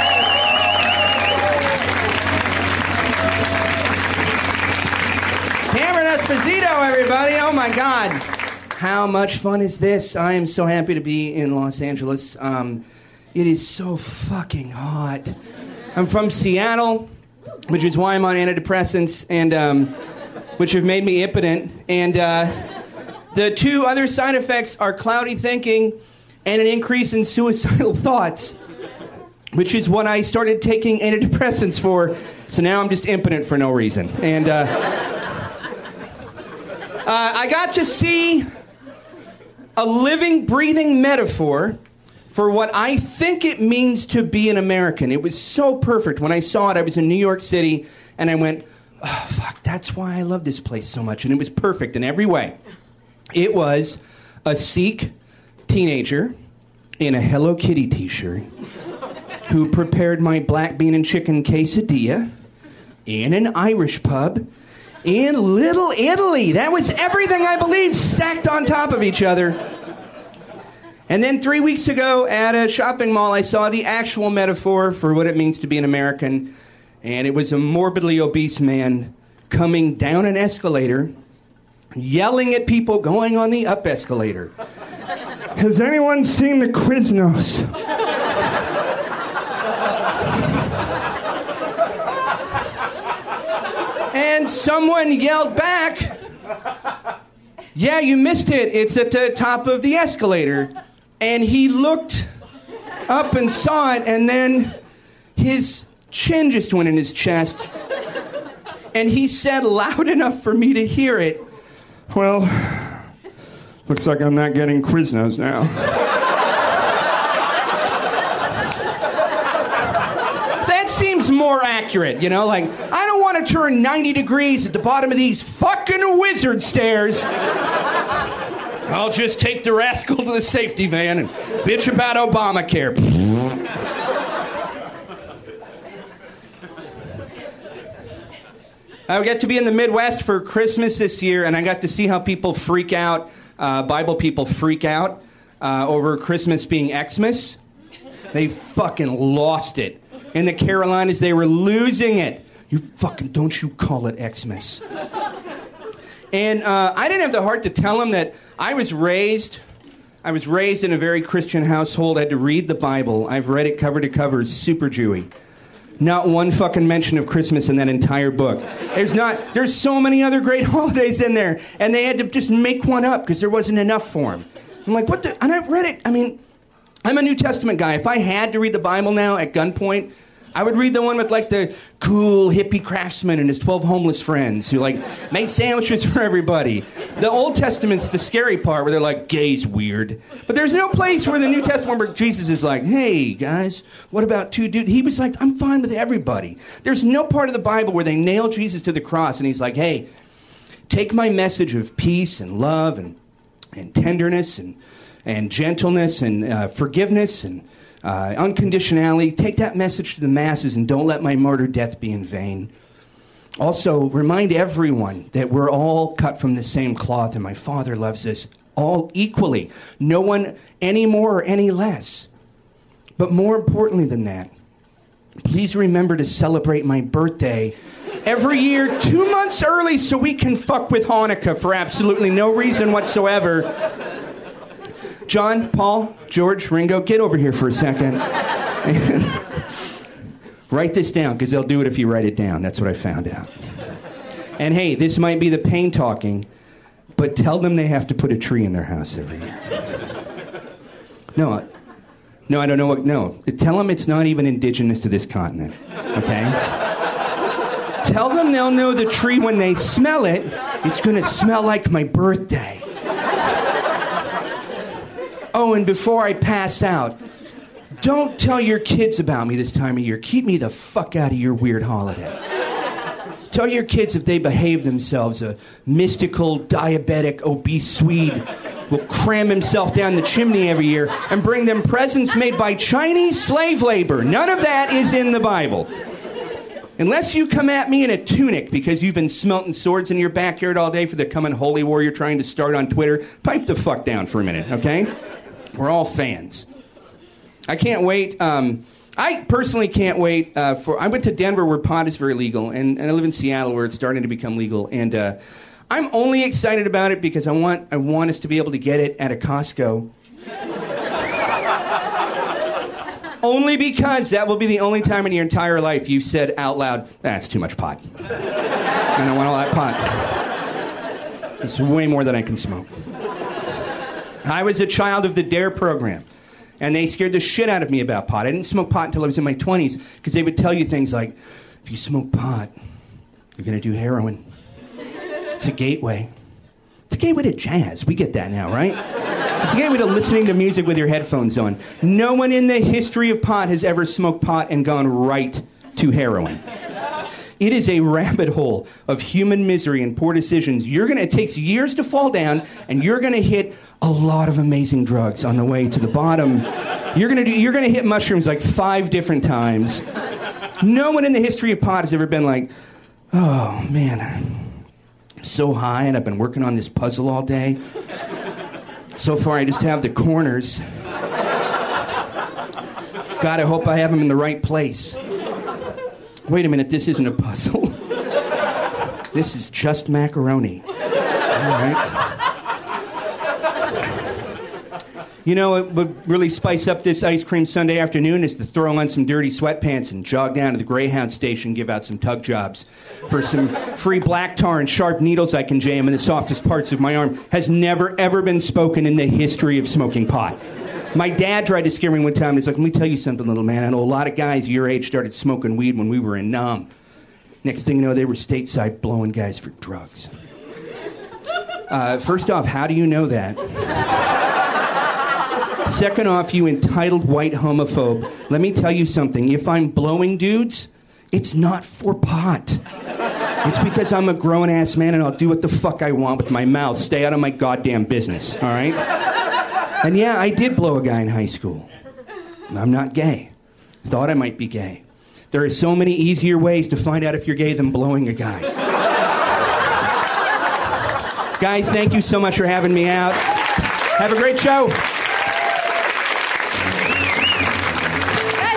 Cameron Esposito, everybody. Oh my God. How much fun is this? I am so happy to be in Los Angeles. Um, it is so fucking hot. I'm from Seattle, which is why I'm on antidepressants, and um, which have made me impotent. And uh, the two other side effects are cloudy thinking and an increase in suicidal thoughts, which is what I started taking antidepressants for. So now I'm just impotent for no reason. And. Uh, uh, I got to see a living, breathing metaphor for what I think it means to be an American. It was so perfect. When I saw it, I was in New York City and I went, oh, fuck, that's why I love this place so much. And it was perfect in every way. It was a Sikh teenager in a Hello Kitty t shirt who prepared my black bean and chicken quesadilla in an Irish pub in Little Italy. That was everything I believed stacked on top of each other. And then three weeks ago at a shopping mall, I saw the actual metaphor for what it means to be an American. And it was a morbidly obese man coming down an escalator, yelling at people going on the up escalator. Has anyone seen the Quiznos? Someone yelled back, Yeah, you missed it. It's at the top of the escalator. And he looked up and saw it, and then his chin just went in his chest. And he said loud enough for me to hear it, Well, looks like I'm not getting Quiznos now. That seems more accurate, you know? Like, to turn 90 degrees at the bottom of these fucking wizard stairs. I'll just take the rascal to the safety van and bitch about Obamacare. I get to be in the Midwest for Christmas this year, and I got to see how people freak out, uh, Bible people freak out uh, over Christmas being Xmas. They fucking lost it. In the Carolinas, they were losing it. You fucking don't you call it Xmas. And uh, I didn't have the heart to tell him that I was raised. I was raised in a very Christian household. I had to read the Bible. I've read it cover to cover. It's super Jewy. Not one fucking mention of Christmas in that entire book. There's not. There's so many other great holidays in there, and they had to just make one up because there wasn't enough for them. I'm like, what the? And I've read it. I mean, I'm a New Testament guy. If I had to read the Bible now at gunpoint, I would read the one with like the cool hippie craftsman and his 12 homeless friends who like made sandwiches for everybody. The Old Testament's the scary part where they're like, gay's weird. But there's no place where the New Testament where Jesus is like, hey guys, what about two dudes? He was like, I'm fine with everybody. There's no part of the Bible where they nail Jesus to the cross and he's like, hey, take my message of peace and love and, and tenderness and, and gentleness and uh, forgiveness and uh. Take that message to the masses and don't let my martyr death be in vain. Also, remind everyone that we're all cut from the same cloth and my Father loves us all equally. No one any more or any less. But more importantly than that, please remember to celebrate my birthday every year two months early so we can fuck with Hanukkah for absolutely no reason whatsoever. John, Paul, George, Ringo, get over here for a second. write this down because they'll do it if you write it down. That's what I found out. And hey, this might be the pain talking, but tell them they have to put a tree in their house every year. No, no, I don't know what. No, tell them it's not even indigenous to this continent. Okay. tell them they'll know the tree when they smell it. It's gonna smell like my birthday. Oh, and before I pass out, don't tell your kids about me this time of year. Keep me the fuck out of your weird holiday. Tell your kids if they behave themselves, a mystical, diabetic, obese Swede will cram himself down the chimney every year and bring them presents made by Chinese slave labor. None of that is in the Bible. Unless you come at me in a tunic because you've been smelting swords in your backyard all day for the coming holy war you're trying to start on Twitter, pipe the fuck down for a minute, okay? We're all fans. I can't wait. Um, I personally can't wait uh, for. I went to Denver where pot is very legal, and, and I live in Seattle where it's starting to become legal. And uh, I'm only excited about it because I want I want us to be able to get it at a Costco. only because that will be the only time in your entire life you've said out loud, "That's too much pot." I don't want all that pot. It's way more than I can smoke. I was a child of the DARE program, and they scared the shit out of me about pot. I didn't smoke pot until I was in my 20s because they would tell you things like, if you smoke pot, you're going to do heroin. It's a gateway. It's a gateway to jazz. We get that now, right? It's a gateway to listening to music with your headphones on. No one in the history of pot has ever smoked pot and gone right to heroin. It is a rabbit hole of human misery and poor decisions. You're gonna, it takes years to fall down, and you're gonna hit a lot of amazing drugs on the way to the bottom. You're gonna, do, you're gonna hit mushrooms like five different times. No one in the history of pot has ever been like, oh man, I'm so high and I've been working on this puzzle all day. So far, I just have the corners. God, I hope I have them in the right place. Wait a minute, this isn't a puzzle. this is just macaroni. All right. You know, what would really spice up this ice cream Sunday afternoon is to throw on some dirty sweatpants and jog down to the Greyhound station, give out some tug jobs for some free black tar and sharp needles I can jam in the softest parts of my arm. Has never, ever been spoken in the history of smoking pot. My dad tried to scare me one time. He's like, let me tell you something, little man. I know a lot of guys your age started smoking weed when we were in Nam. Next thing you know, they were stateside blowing guys for drugs. Uh, first off, how do you know that? Second off, you entitled white homophobe, let me tell you something. If I'm blowing dudes, it's not for pot. It's because I'm a grown ass man and I'll do what the fuck I want with my mouth. Stay out of my goddamn business, all right? And yeah, I did blow a guy in high school. I'm not gay. Thought I might be gay. There are so many easier ways to find out if you're gay than blowing a guy. Guys, thank you so much for having me out. Have a great show. Guys,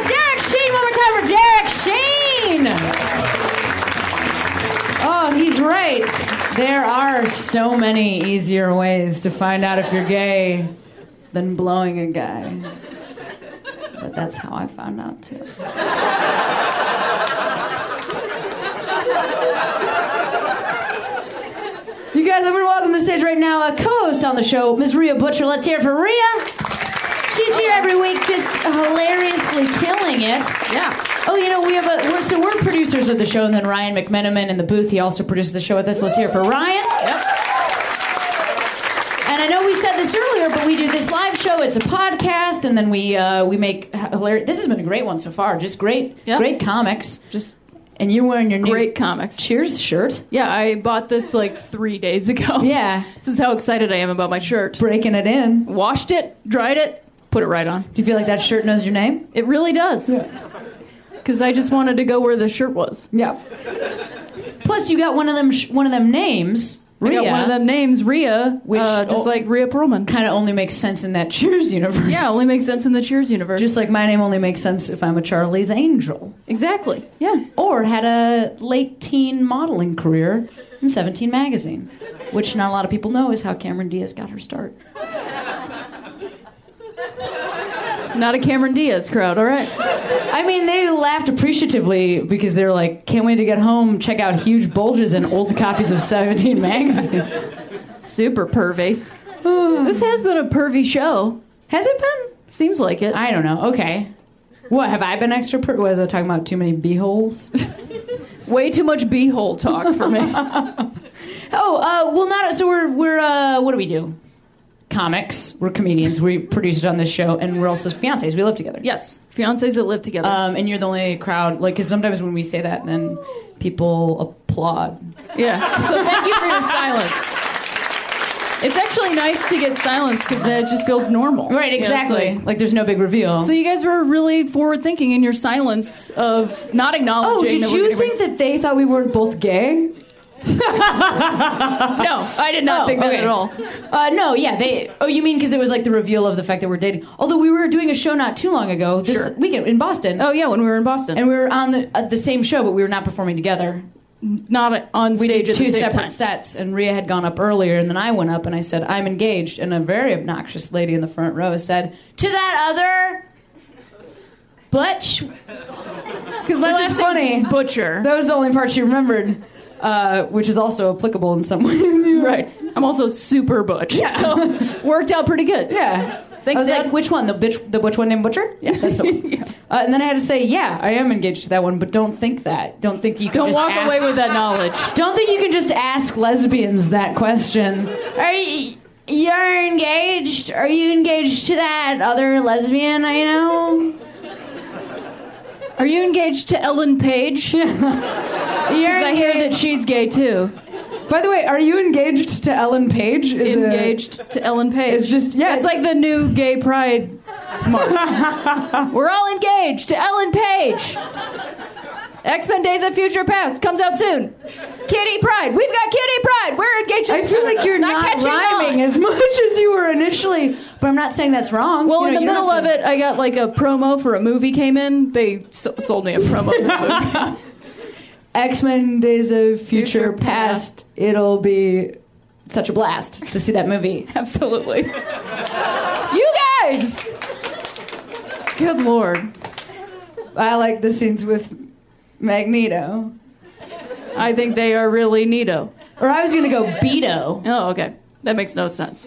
Derek Sheen, one more time for Derek Sheen. Oh, he's right. There are so many easier ways to find out if you're gay than blowing a guy. But that's how I found out too. You guys, I'm gonna welcome to the stage right now a co-host on the show, Ms. Rhea Butcher. Let's hear it for Rhea. She's here every week, just hilariously killing it. Yeah. Oh, you know, we have a we're, so we're producers of the show, and then Ryan McMenamin in the booth. He also produces the show with us. Let's hear it for Ryan. Yep. And I know we said this earlier, but we do this live show. It's a podcast, and then we uh, we make hilarious. This has been a great one so far. Just great, great comics. Just and you wearing your new Great comics. Cheers shirt. Yeah, I bought this like three days ago. Yeah. This is how excited I am about my shirt. Breaking it in. Washed it, dried it, put it right on. Do you feel like that shirt knows your name? It really does. Because I just wanted to go where the shirt was. Yeah. Plus, you got one of them sh- one of them names. I got one of them names, Rhea, Which uh, just oh, like Rhea Perlman. Kind of only makes sense in that Cheers universe. Yeah, only makes sense in the Cheers universe. Just like my name only makes sense if I'm a Charlie's Angel. exactly. Yeah. Or had a late teen modeling career in 17 magazine, which not a lot of people know is how Cameron Diaz got her start. Not a Cameron Diaz crowd, all right. I mean, they laughed appreciatively because they're like, can't wait to get home, check out huge bulges and old copies of 17 magazine. Super pervy. this has been a pervy show. Has it been? Seems like it. I don't know. Okay. What, have I been extra per- Was I talking about too many beeholes? Way too much beehole talk for me. oh, uh, well, not, so we're, we're, uh, what do we do? Comics. We're comedians. We produced it on this show, and we're also fiancés. We live together. yes, fiancés that live together. Um, and you're the only crowd, like, because sometimes when we say that, then people applaud. yeah. So thank you for your silence. It's actually nice to get silence because it just feels normal. Right, You know, exactly. like- like, there's no big reveal. so you guys were really forward thinking in your silence of not acknowledging. oh, did you think that they thought we weren't both gay? No, I did not Oh, think that okay. at all. Uh, no, yeah, they. Oh, you mean because it was like the reveal of the fact that we're dating? Although we were doing a show not too long ago, this Sure. weekend in Boston. Oh yeah, when we were in Boston, and we were on the uh, the same show, but we were not performing together. not on We stage did at two the same separate time. sets, and Rhea had gone up earlier, and then I went up and I said, "I'm engaged," and a very obnoxious lady in the front row said, "To that other." Butch, Because my Which last is funny. Butcher. that was the only part she remembered, uh, which is also applicable in some ways. right. I'm also super butch. Yeah. So worked out pretty good. Yeah. Thanks, I was Dad. like, which one? The bitch, the butch one named Butcher? Yeah, that's the one. uh, and then I had to say, yeah, I am engaged to that one, but don't think that. Don't think you can Don't just walk ask, away with that knowledge. Don't think you can just ask lesbians that question. Are you, you're engaged? Are you engaged to that other lesbian I know? Are you engaged to Ellen Page? You're Because I hear that she's gay too. By the way, are you engaged to Ellen Page? Is engaged to Ellen Page. It's just- yeah, It's it's- like the new gay pride march. We're all engaged to Ellen Page. X Men Days of Future Past comes out soon. Kitty Pryde. We've got Kitty Pryde. We're engaged. I feel like you're not, catching rhyming on. as much as you were initially, but I'm not saying that's wrong. Well, You in know, the middle of to- it, I got like a promo for a movie came in. They s- sold me a promo. for the movie. X Men Days of Future, Future Past, it'll be such a blast to see that movie. Absolutely. you guys. Good lord. I like the scenes with Magneto. I think they are really neato. Or I was gonna go Beto. Oh, okay. That makes no sense.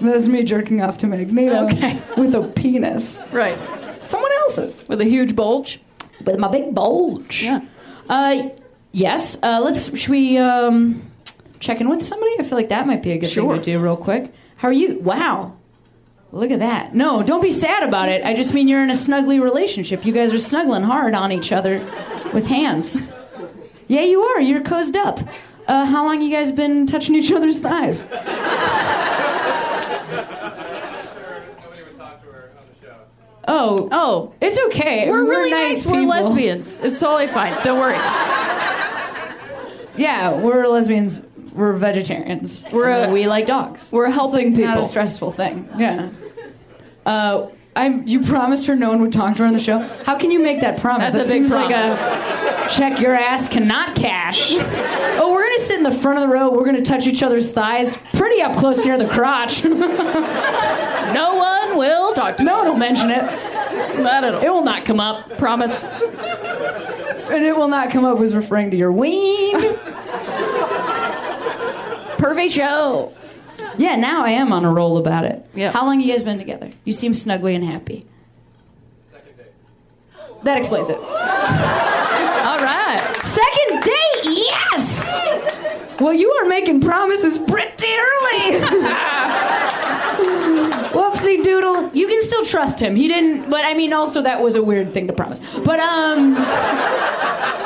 That's me jerking off to Magneto. Okay. With a penis. Right. Someone else's. With a huge bulge. With my big bulge. Yeah. Uh, yes. Uh, let's. Should we um, check in with somebody? I feel like that might be a good Sure. thing to do real quick. How are you? Wow. Look at that. No, don't be sad about it. I just mean you're in a snuggly relationship. You guys are snuggling hard on each other with hands. Yeah, you are. You're cozied up. Uh, how long you guys been touching each other's thighs? Oh, Oh, it's okay. we're really nice. We're lesbians. It's totally fine. Don't worry. Yeah, we're lesbians. We're vegetarians. We're a- we like dogs. We're helping Not people. a stressful thing. Yeah. Uh, I you promised her no one would talk to her on the show. How can you make that promise? That's that a big seems promise. like a check your ass cannot cash. oh, we're gonna sit in the front of the row. We're gonna touch each other's thighs, pretty up close near the crotch. no one will talk to. No one will mention it. Not at all. It will not come up, Promise. and it will not come up as referring to your ween. Pervy show. Yeah, now I am on a roll about it. Yeah. How long you guys been together? You seem snuggly and happy. Second date. That explains it. All right. Second date, yes! Well, you are making promises pretty early. Whoopsie doodle. You can still trust him. He didn't, but I mean, also that was a weird thing to promise. But, um,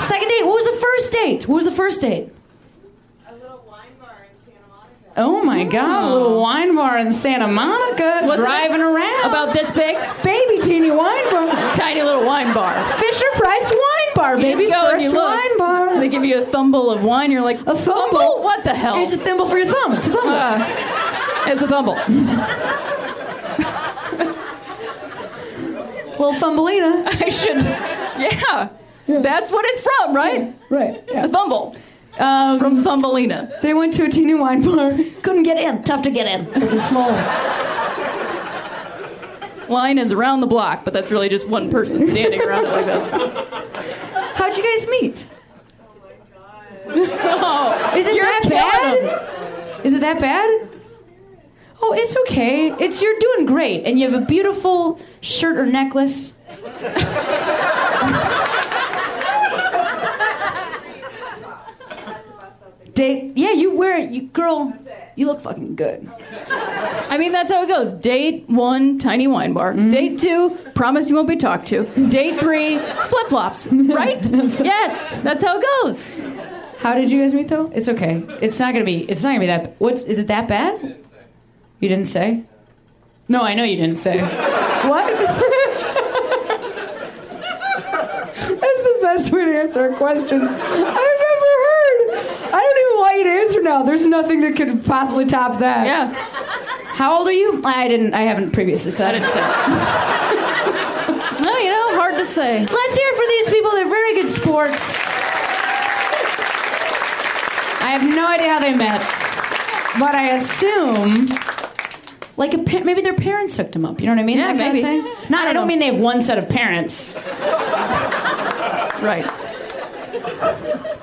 second date, what was the first date? What was the first date? Oh my God! A little wine bar in Santa Monica, What's driving it? around. About this big? baby teeny wine bar, Tiny little wine bar. Fisher Price wine bar, You baby's just go and first wine bar. They give you a thumble of wine. You're like, A thumble? What the hell? It's a thimble for your thumb. It's a thumble. Uh, it's a thumble. Well, Thumbelina. I should. Yeah. That's what it's from, right? Right. A thumble. Um, From Thumbelina. they went to a teeny wine bar. Couldn't get in. Tough to get in. It's small. line is around the block, but that's really just one person standing around it like this. How'd you guys meet? Oh, my god. Is it you're that bad? Is it that bad? Oh, it's okay. It's you're doing great, and you have a beautiful shirt or necklace. Date, yeah, you wear it, you girl. You look fucking good. I mean, that's how it goes. Date one, tiny wine bar. Mm-hmm. Date two, promise you won't be talked to. Date three, flip flops. Right? yes, that's how it goes. How did you guys meet though? It's okay. It's not gonna be. It's not gonna be that. What's is it that bad? You didn't say. No, I know you didn't say. what? That's the best way to answer a question I've ever heard. I don't even want you to answer now. There's nothing that could possibly top that. Yeah. How old are you? I didn't. I haven't previously said. I didn't say. No, you know, hard to say. Let's hear it for these people. They're very good sports. I have no idea how they met, but I assume, like, a pa- maybe their parents hooked them up. You know what I mean? Yeah, that kind maybe. of thing. Not. I don't don't mean they have one set of parents. Right.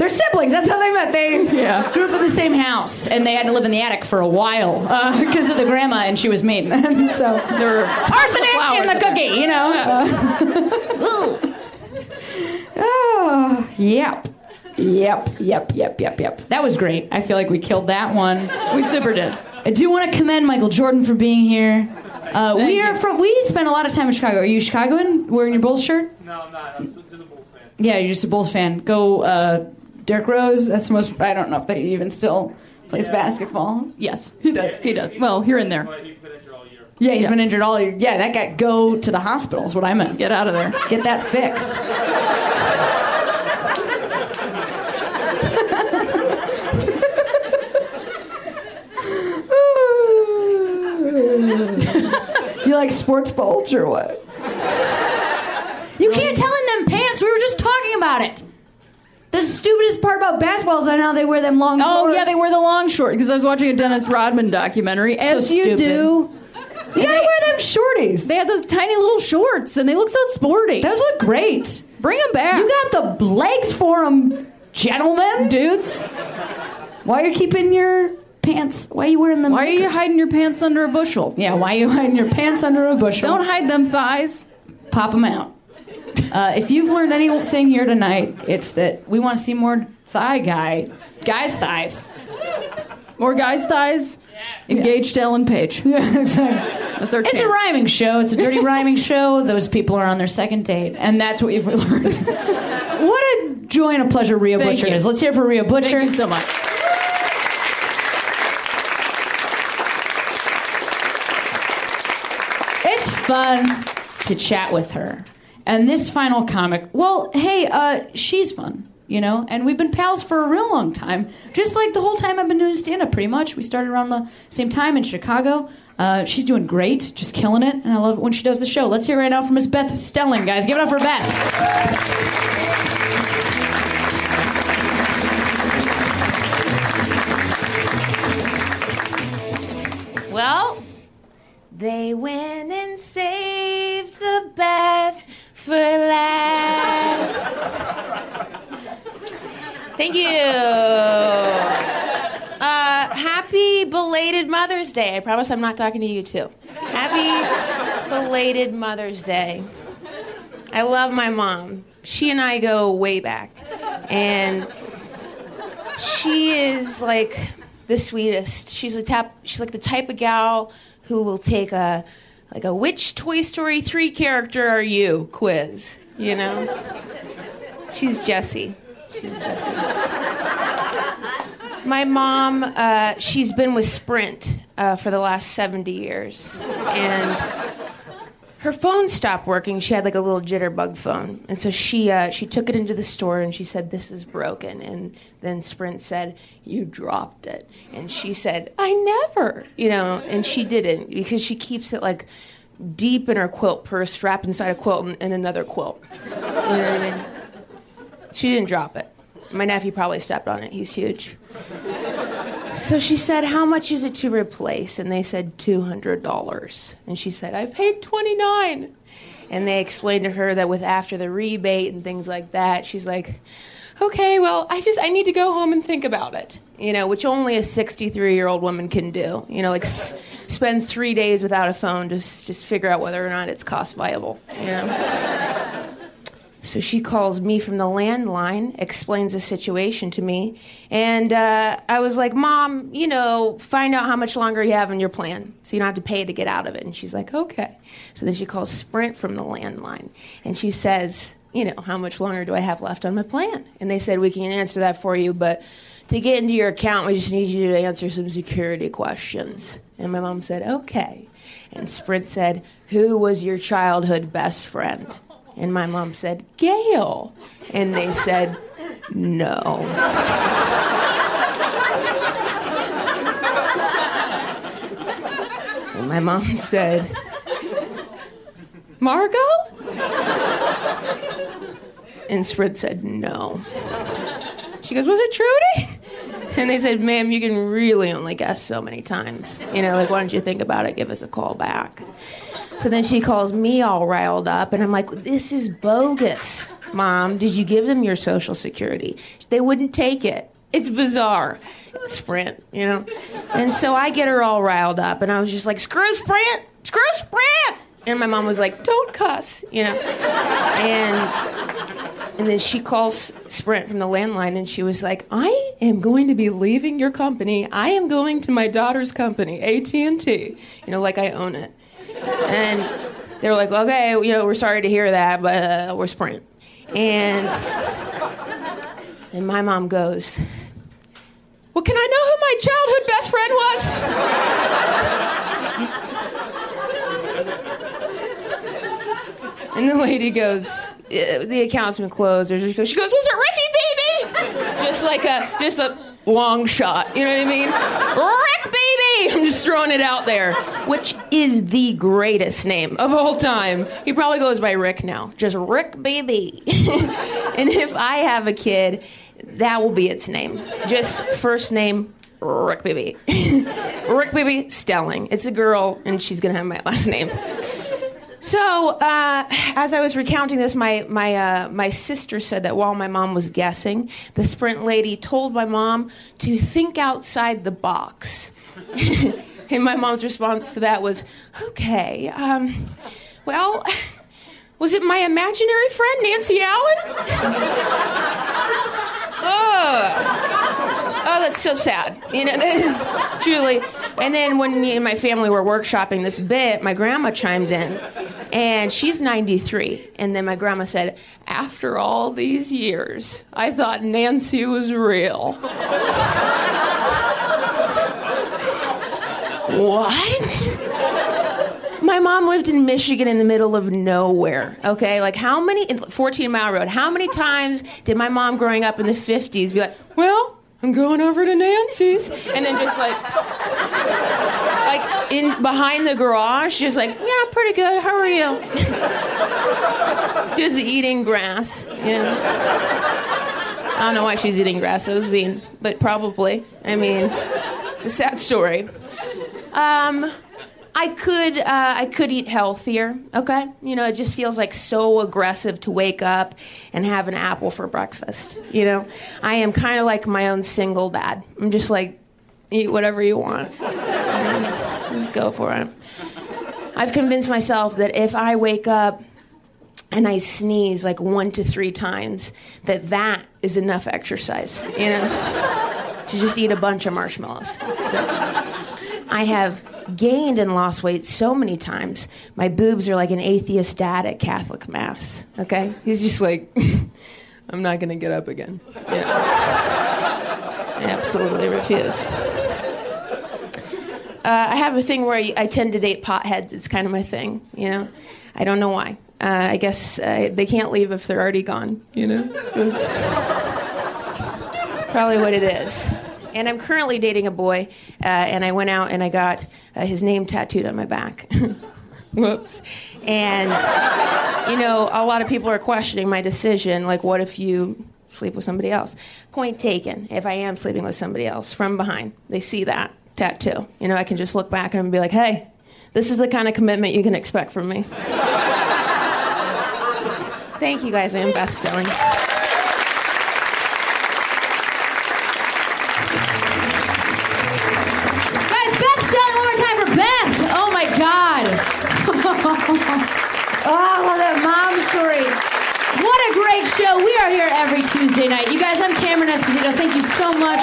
They're siblings. That's how they met. They Yeah. grew up in the same house, and they had to live in the attic for a while because of the grandma, and she was mean. And so They're arsenic in the cookie, you know. oh, yep. Yep, yep, yep, yep, yep. That was great. I feel like we killed that one. We super did. I do want to commend Michael Jordan for being here. Uh, we Thank are from. We spent a lot of time in Chicago. Are you Chicagoan? Wearing your Bulls shirt? No, I'm not. I'm just a Bulls fan. Yeah, you're just a Bulls fan. Go, uh, Derrick Rose. That's the most. I don't know if they even still plays basketball. Yes, he does. He does. Well, here and there. But he's been injured all year. Yeah, he's been injured all year. Yeah, that guy. Go to the hospital. Is what I meant. Get out of there. Get that fixed. you like sports bulge or what? You can't tell in them pants. We were just talking about it. The stupidest part about basketball is that now they wear them long oh, shorts. Oh shorts. yeah, they wear the long short because I was watching a Dennis Rodman documentary. As you stupid. do. You gotta wear them shorties. They had those tiny little shorts, and they look so sporty. Those look great. Bring them back. You got the legs for them, gentlemen. dudes. Why are you keeping your pants? Why are you wearing them? Why are you hiding your pants under a bushel? Yeah, why are you hiding your pants under a bushel? Don't hide them thighs. pop them out. Uh, if you've learned anything here tonight, it's that we want to see more thigh guy, guys' thighs. More guys' thighs. Engaged to Ellen Page. Yeah, exactly. That's our It's a rhyming show. It's a dirty rhyming show. Those people are on their second date, and that's what we've learned. what a joy and a pleasure Rhea Thank Butcher you. is. Let's hear it for Rhea Butcher. Thank you so much. It's fun to chat with her. And this final comic, well, hey, uh, she's fun, you know, and we've been pals for a real long time. Just like the whole time I've been doing stand up, pretty much. We started around the same time in Chicago. Uh, she's doing great, just killing it, and I love it when she does the show. Let's hear right now from Miss Beth Stelling, guys. Give it up for Beth. Well, they went and saved the bath for last. Thank you. Uh, happy belated Mother's Day. I promise I'm not talking to you too. Happy belated Mother's Day. I love my mom. She and I go way back. And she is like the sweetest. She's a tap. She's like the type of gal who will take a like a which Toy Story three character are you quiz. You know. She's Jessie. She's Jessie. My mom, uh, she's been with Sprint uh, for the last 70 years. And her phone stopped working. She had like a little jitterbug phone, and so she uh, she took it into the store and she said, "This is broken." And then Sprint said, "You dropped it," and she said, "I never," you know, and she didn't because she keeps it like deep in her quilt purse, wrapped inside a quilt and, and another quilt. You know what I mean? She didn't drop it. My nephew probably stepped on it. He's huge. So she said, How much is it to replace? And they said, $200. And she said, I paid 29 And they explained to her that with after the rebate and things like that, she's like, Okay, well, I just I need to go home and think about it. You know, which only a 63 year old woman can do. You know, like s- spend three days without a phone to s- just figure out whether or not it's cost viable. You know. So she calls me from the landline, explains the situation to me, and uh, I was like, "Mom, you know, find out how much longer you have in your plan, so you don't have to pay to get out of it." And she's like, "Okay." So then she calls Sprint from the landline, and she says, "You know, how much longer do I have left on my plan?" And they said, "We can answer that for you, but to get into your account, we just need you to answer some security questions." And my mom said, "Okay." And Sprint said, "Who was your childhood best friend?" And my mom said, Gail. And they said, no. And my mom said, Margot? And Sprint said, no. She goes, was it Trudy? And they said, ma'am, you can really only guess so many times. You know, like, why don't you think about it? Give us a call back. So then she calls me all riled up, and I'm like, this is bogus. Mom, did you give them your social security? They wouldn't take it. It's bizarre. Sprint, you know? And so I get her all riled up, and I was just like, screw Sprint! Screw Sprint! And my mom was like, don't cuss, you know? And and then she calls Sprint from the landline and she was like, "I am going to be leaving your company. I am going to my daughter's company, AT&T. You know, like I own it." And they were like, "Okay, you know, we're sorry to hear that, but uh, we're Sprint." And and my mom goes, "Well, can I know who my childhood best friend was?" And the lady goes, "Uh, the account's been closed. She goes, she goes, was it Ricky, baby? Just like a, just a long shot. You know what I mean? I'm just throwing it out there, which is the greatest name of all time. He probably goes by Rick now. Just Rick, baby. and if I have a kid, that will be its name. Just first name. Rick Baby. Rick Baby Stelling. It's a girl, and she's gonna have my last name. So, uh, as I was recounting this, my my uh, my sister said that while my mom was guessing, the Sprint lady told my mom to think outside the box. and my mom's response to that was, "Okay, um, well." Was it my imaginary friend, Nancy Allen? oh. oh, that's so sad. You know, that is truly. And then when me and my family were workshopping this bit, my grandma chimed in, and she's 93. And then my grandma said, After all these years, I thought Nancy was real. what? My mom lived in Michigan in the middle of nowhere. Okay, like how many 14 Mile Road? How many times did my mom growing up in the 50s be like, "Well, I'm going over to Nancy's," and then just like, like in behind the garage, just like, "Yeah, pretty good. How are you?" just eating grass. You know. I don't know why she's eating grass. I was being, but probably. I mean, it's a sad story. Um, I could uh, I could eat healthier. Okay, you know, it just feels like so aggressive to wake up and have an apple for breakfast. You know, I am kind of like my own single dad. I'm just like, eat whatever you want. Just go for it. I've convinced myself that if I wake up and I sneeze like one to three times, that that is enough exercise. You know, to just eat a bunch of marshmallows. So, I have gained and lost weight so many times. My boobs are like an atheist dad at Catholic Mass. Okay? He's just like, I'm not going to get up again. Yeah. I absolutely refuse. Uh, I have a thing where I, I tend to date potheads. It's kind of my thing, you know? I don't know why. Uh, I guess uh, they can't leave if they're already gone, you know? That's probably what it is. And I'm currently dating a boy, uh, and I went out and I got uh, his name tattooed on my back. Whoops. And, you know, a lot of people are questioning my decision. Like, what if you sleep with somebody else. Point taken. If I am sleeping with somebody else from behind, they see that tattoo. You know, I can just look back and be like, hey, this is the kind of commitment you can expect from me. Thank you guys. I am Beth Stelling. Great show. We are here every Tuesday night. You guys, I'm Cameron Esposito. Thank you so much.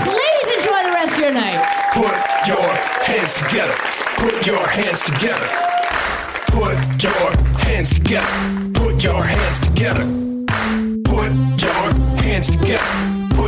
Please enjoy the rest of your night. Put your hands together. Put your hands together. Put your hands together. Put your hands together. Put your hands together.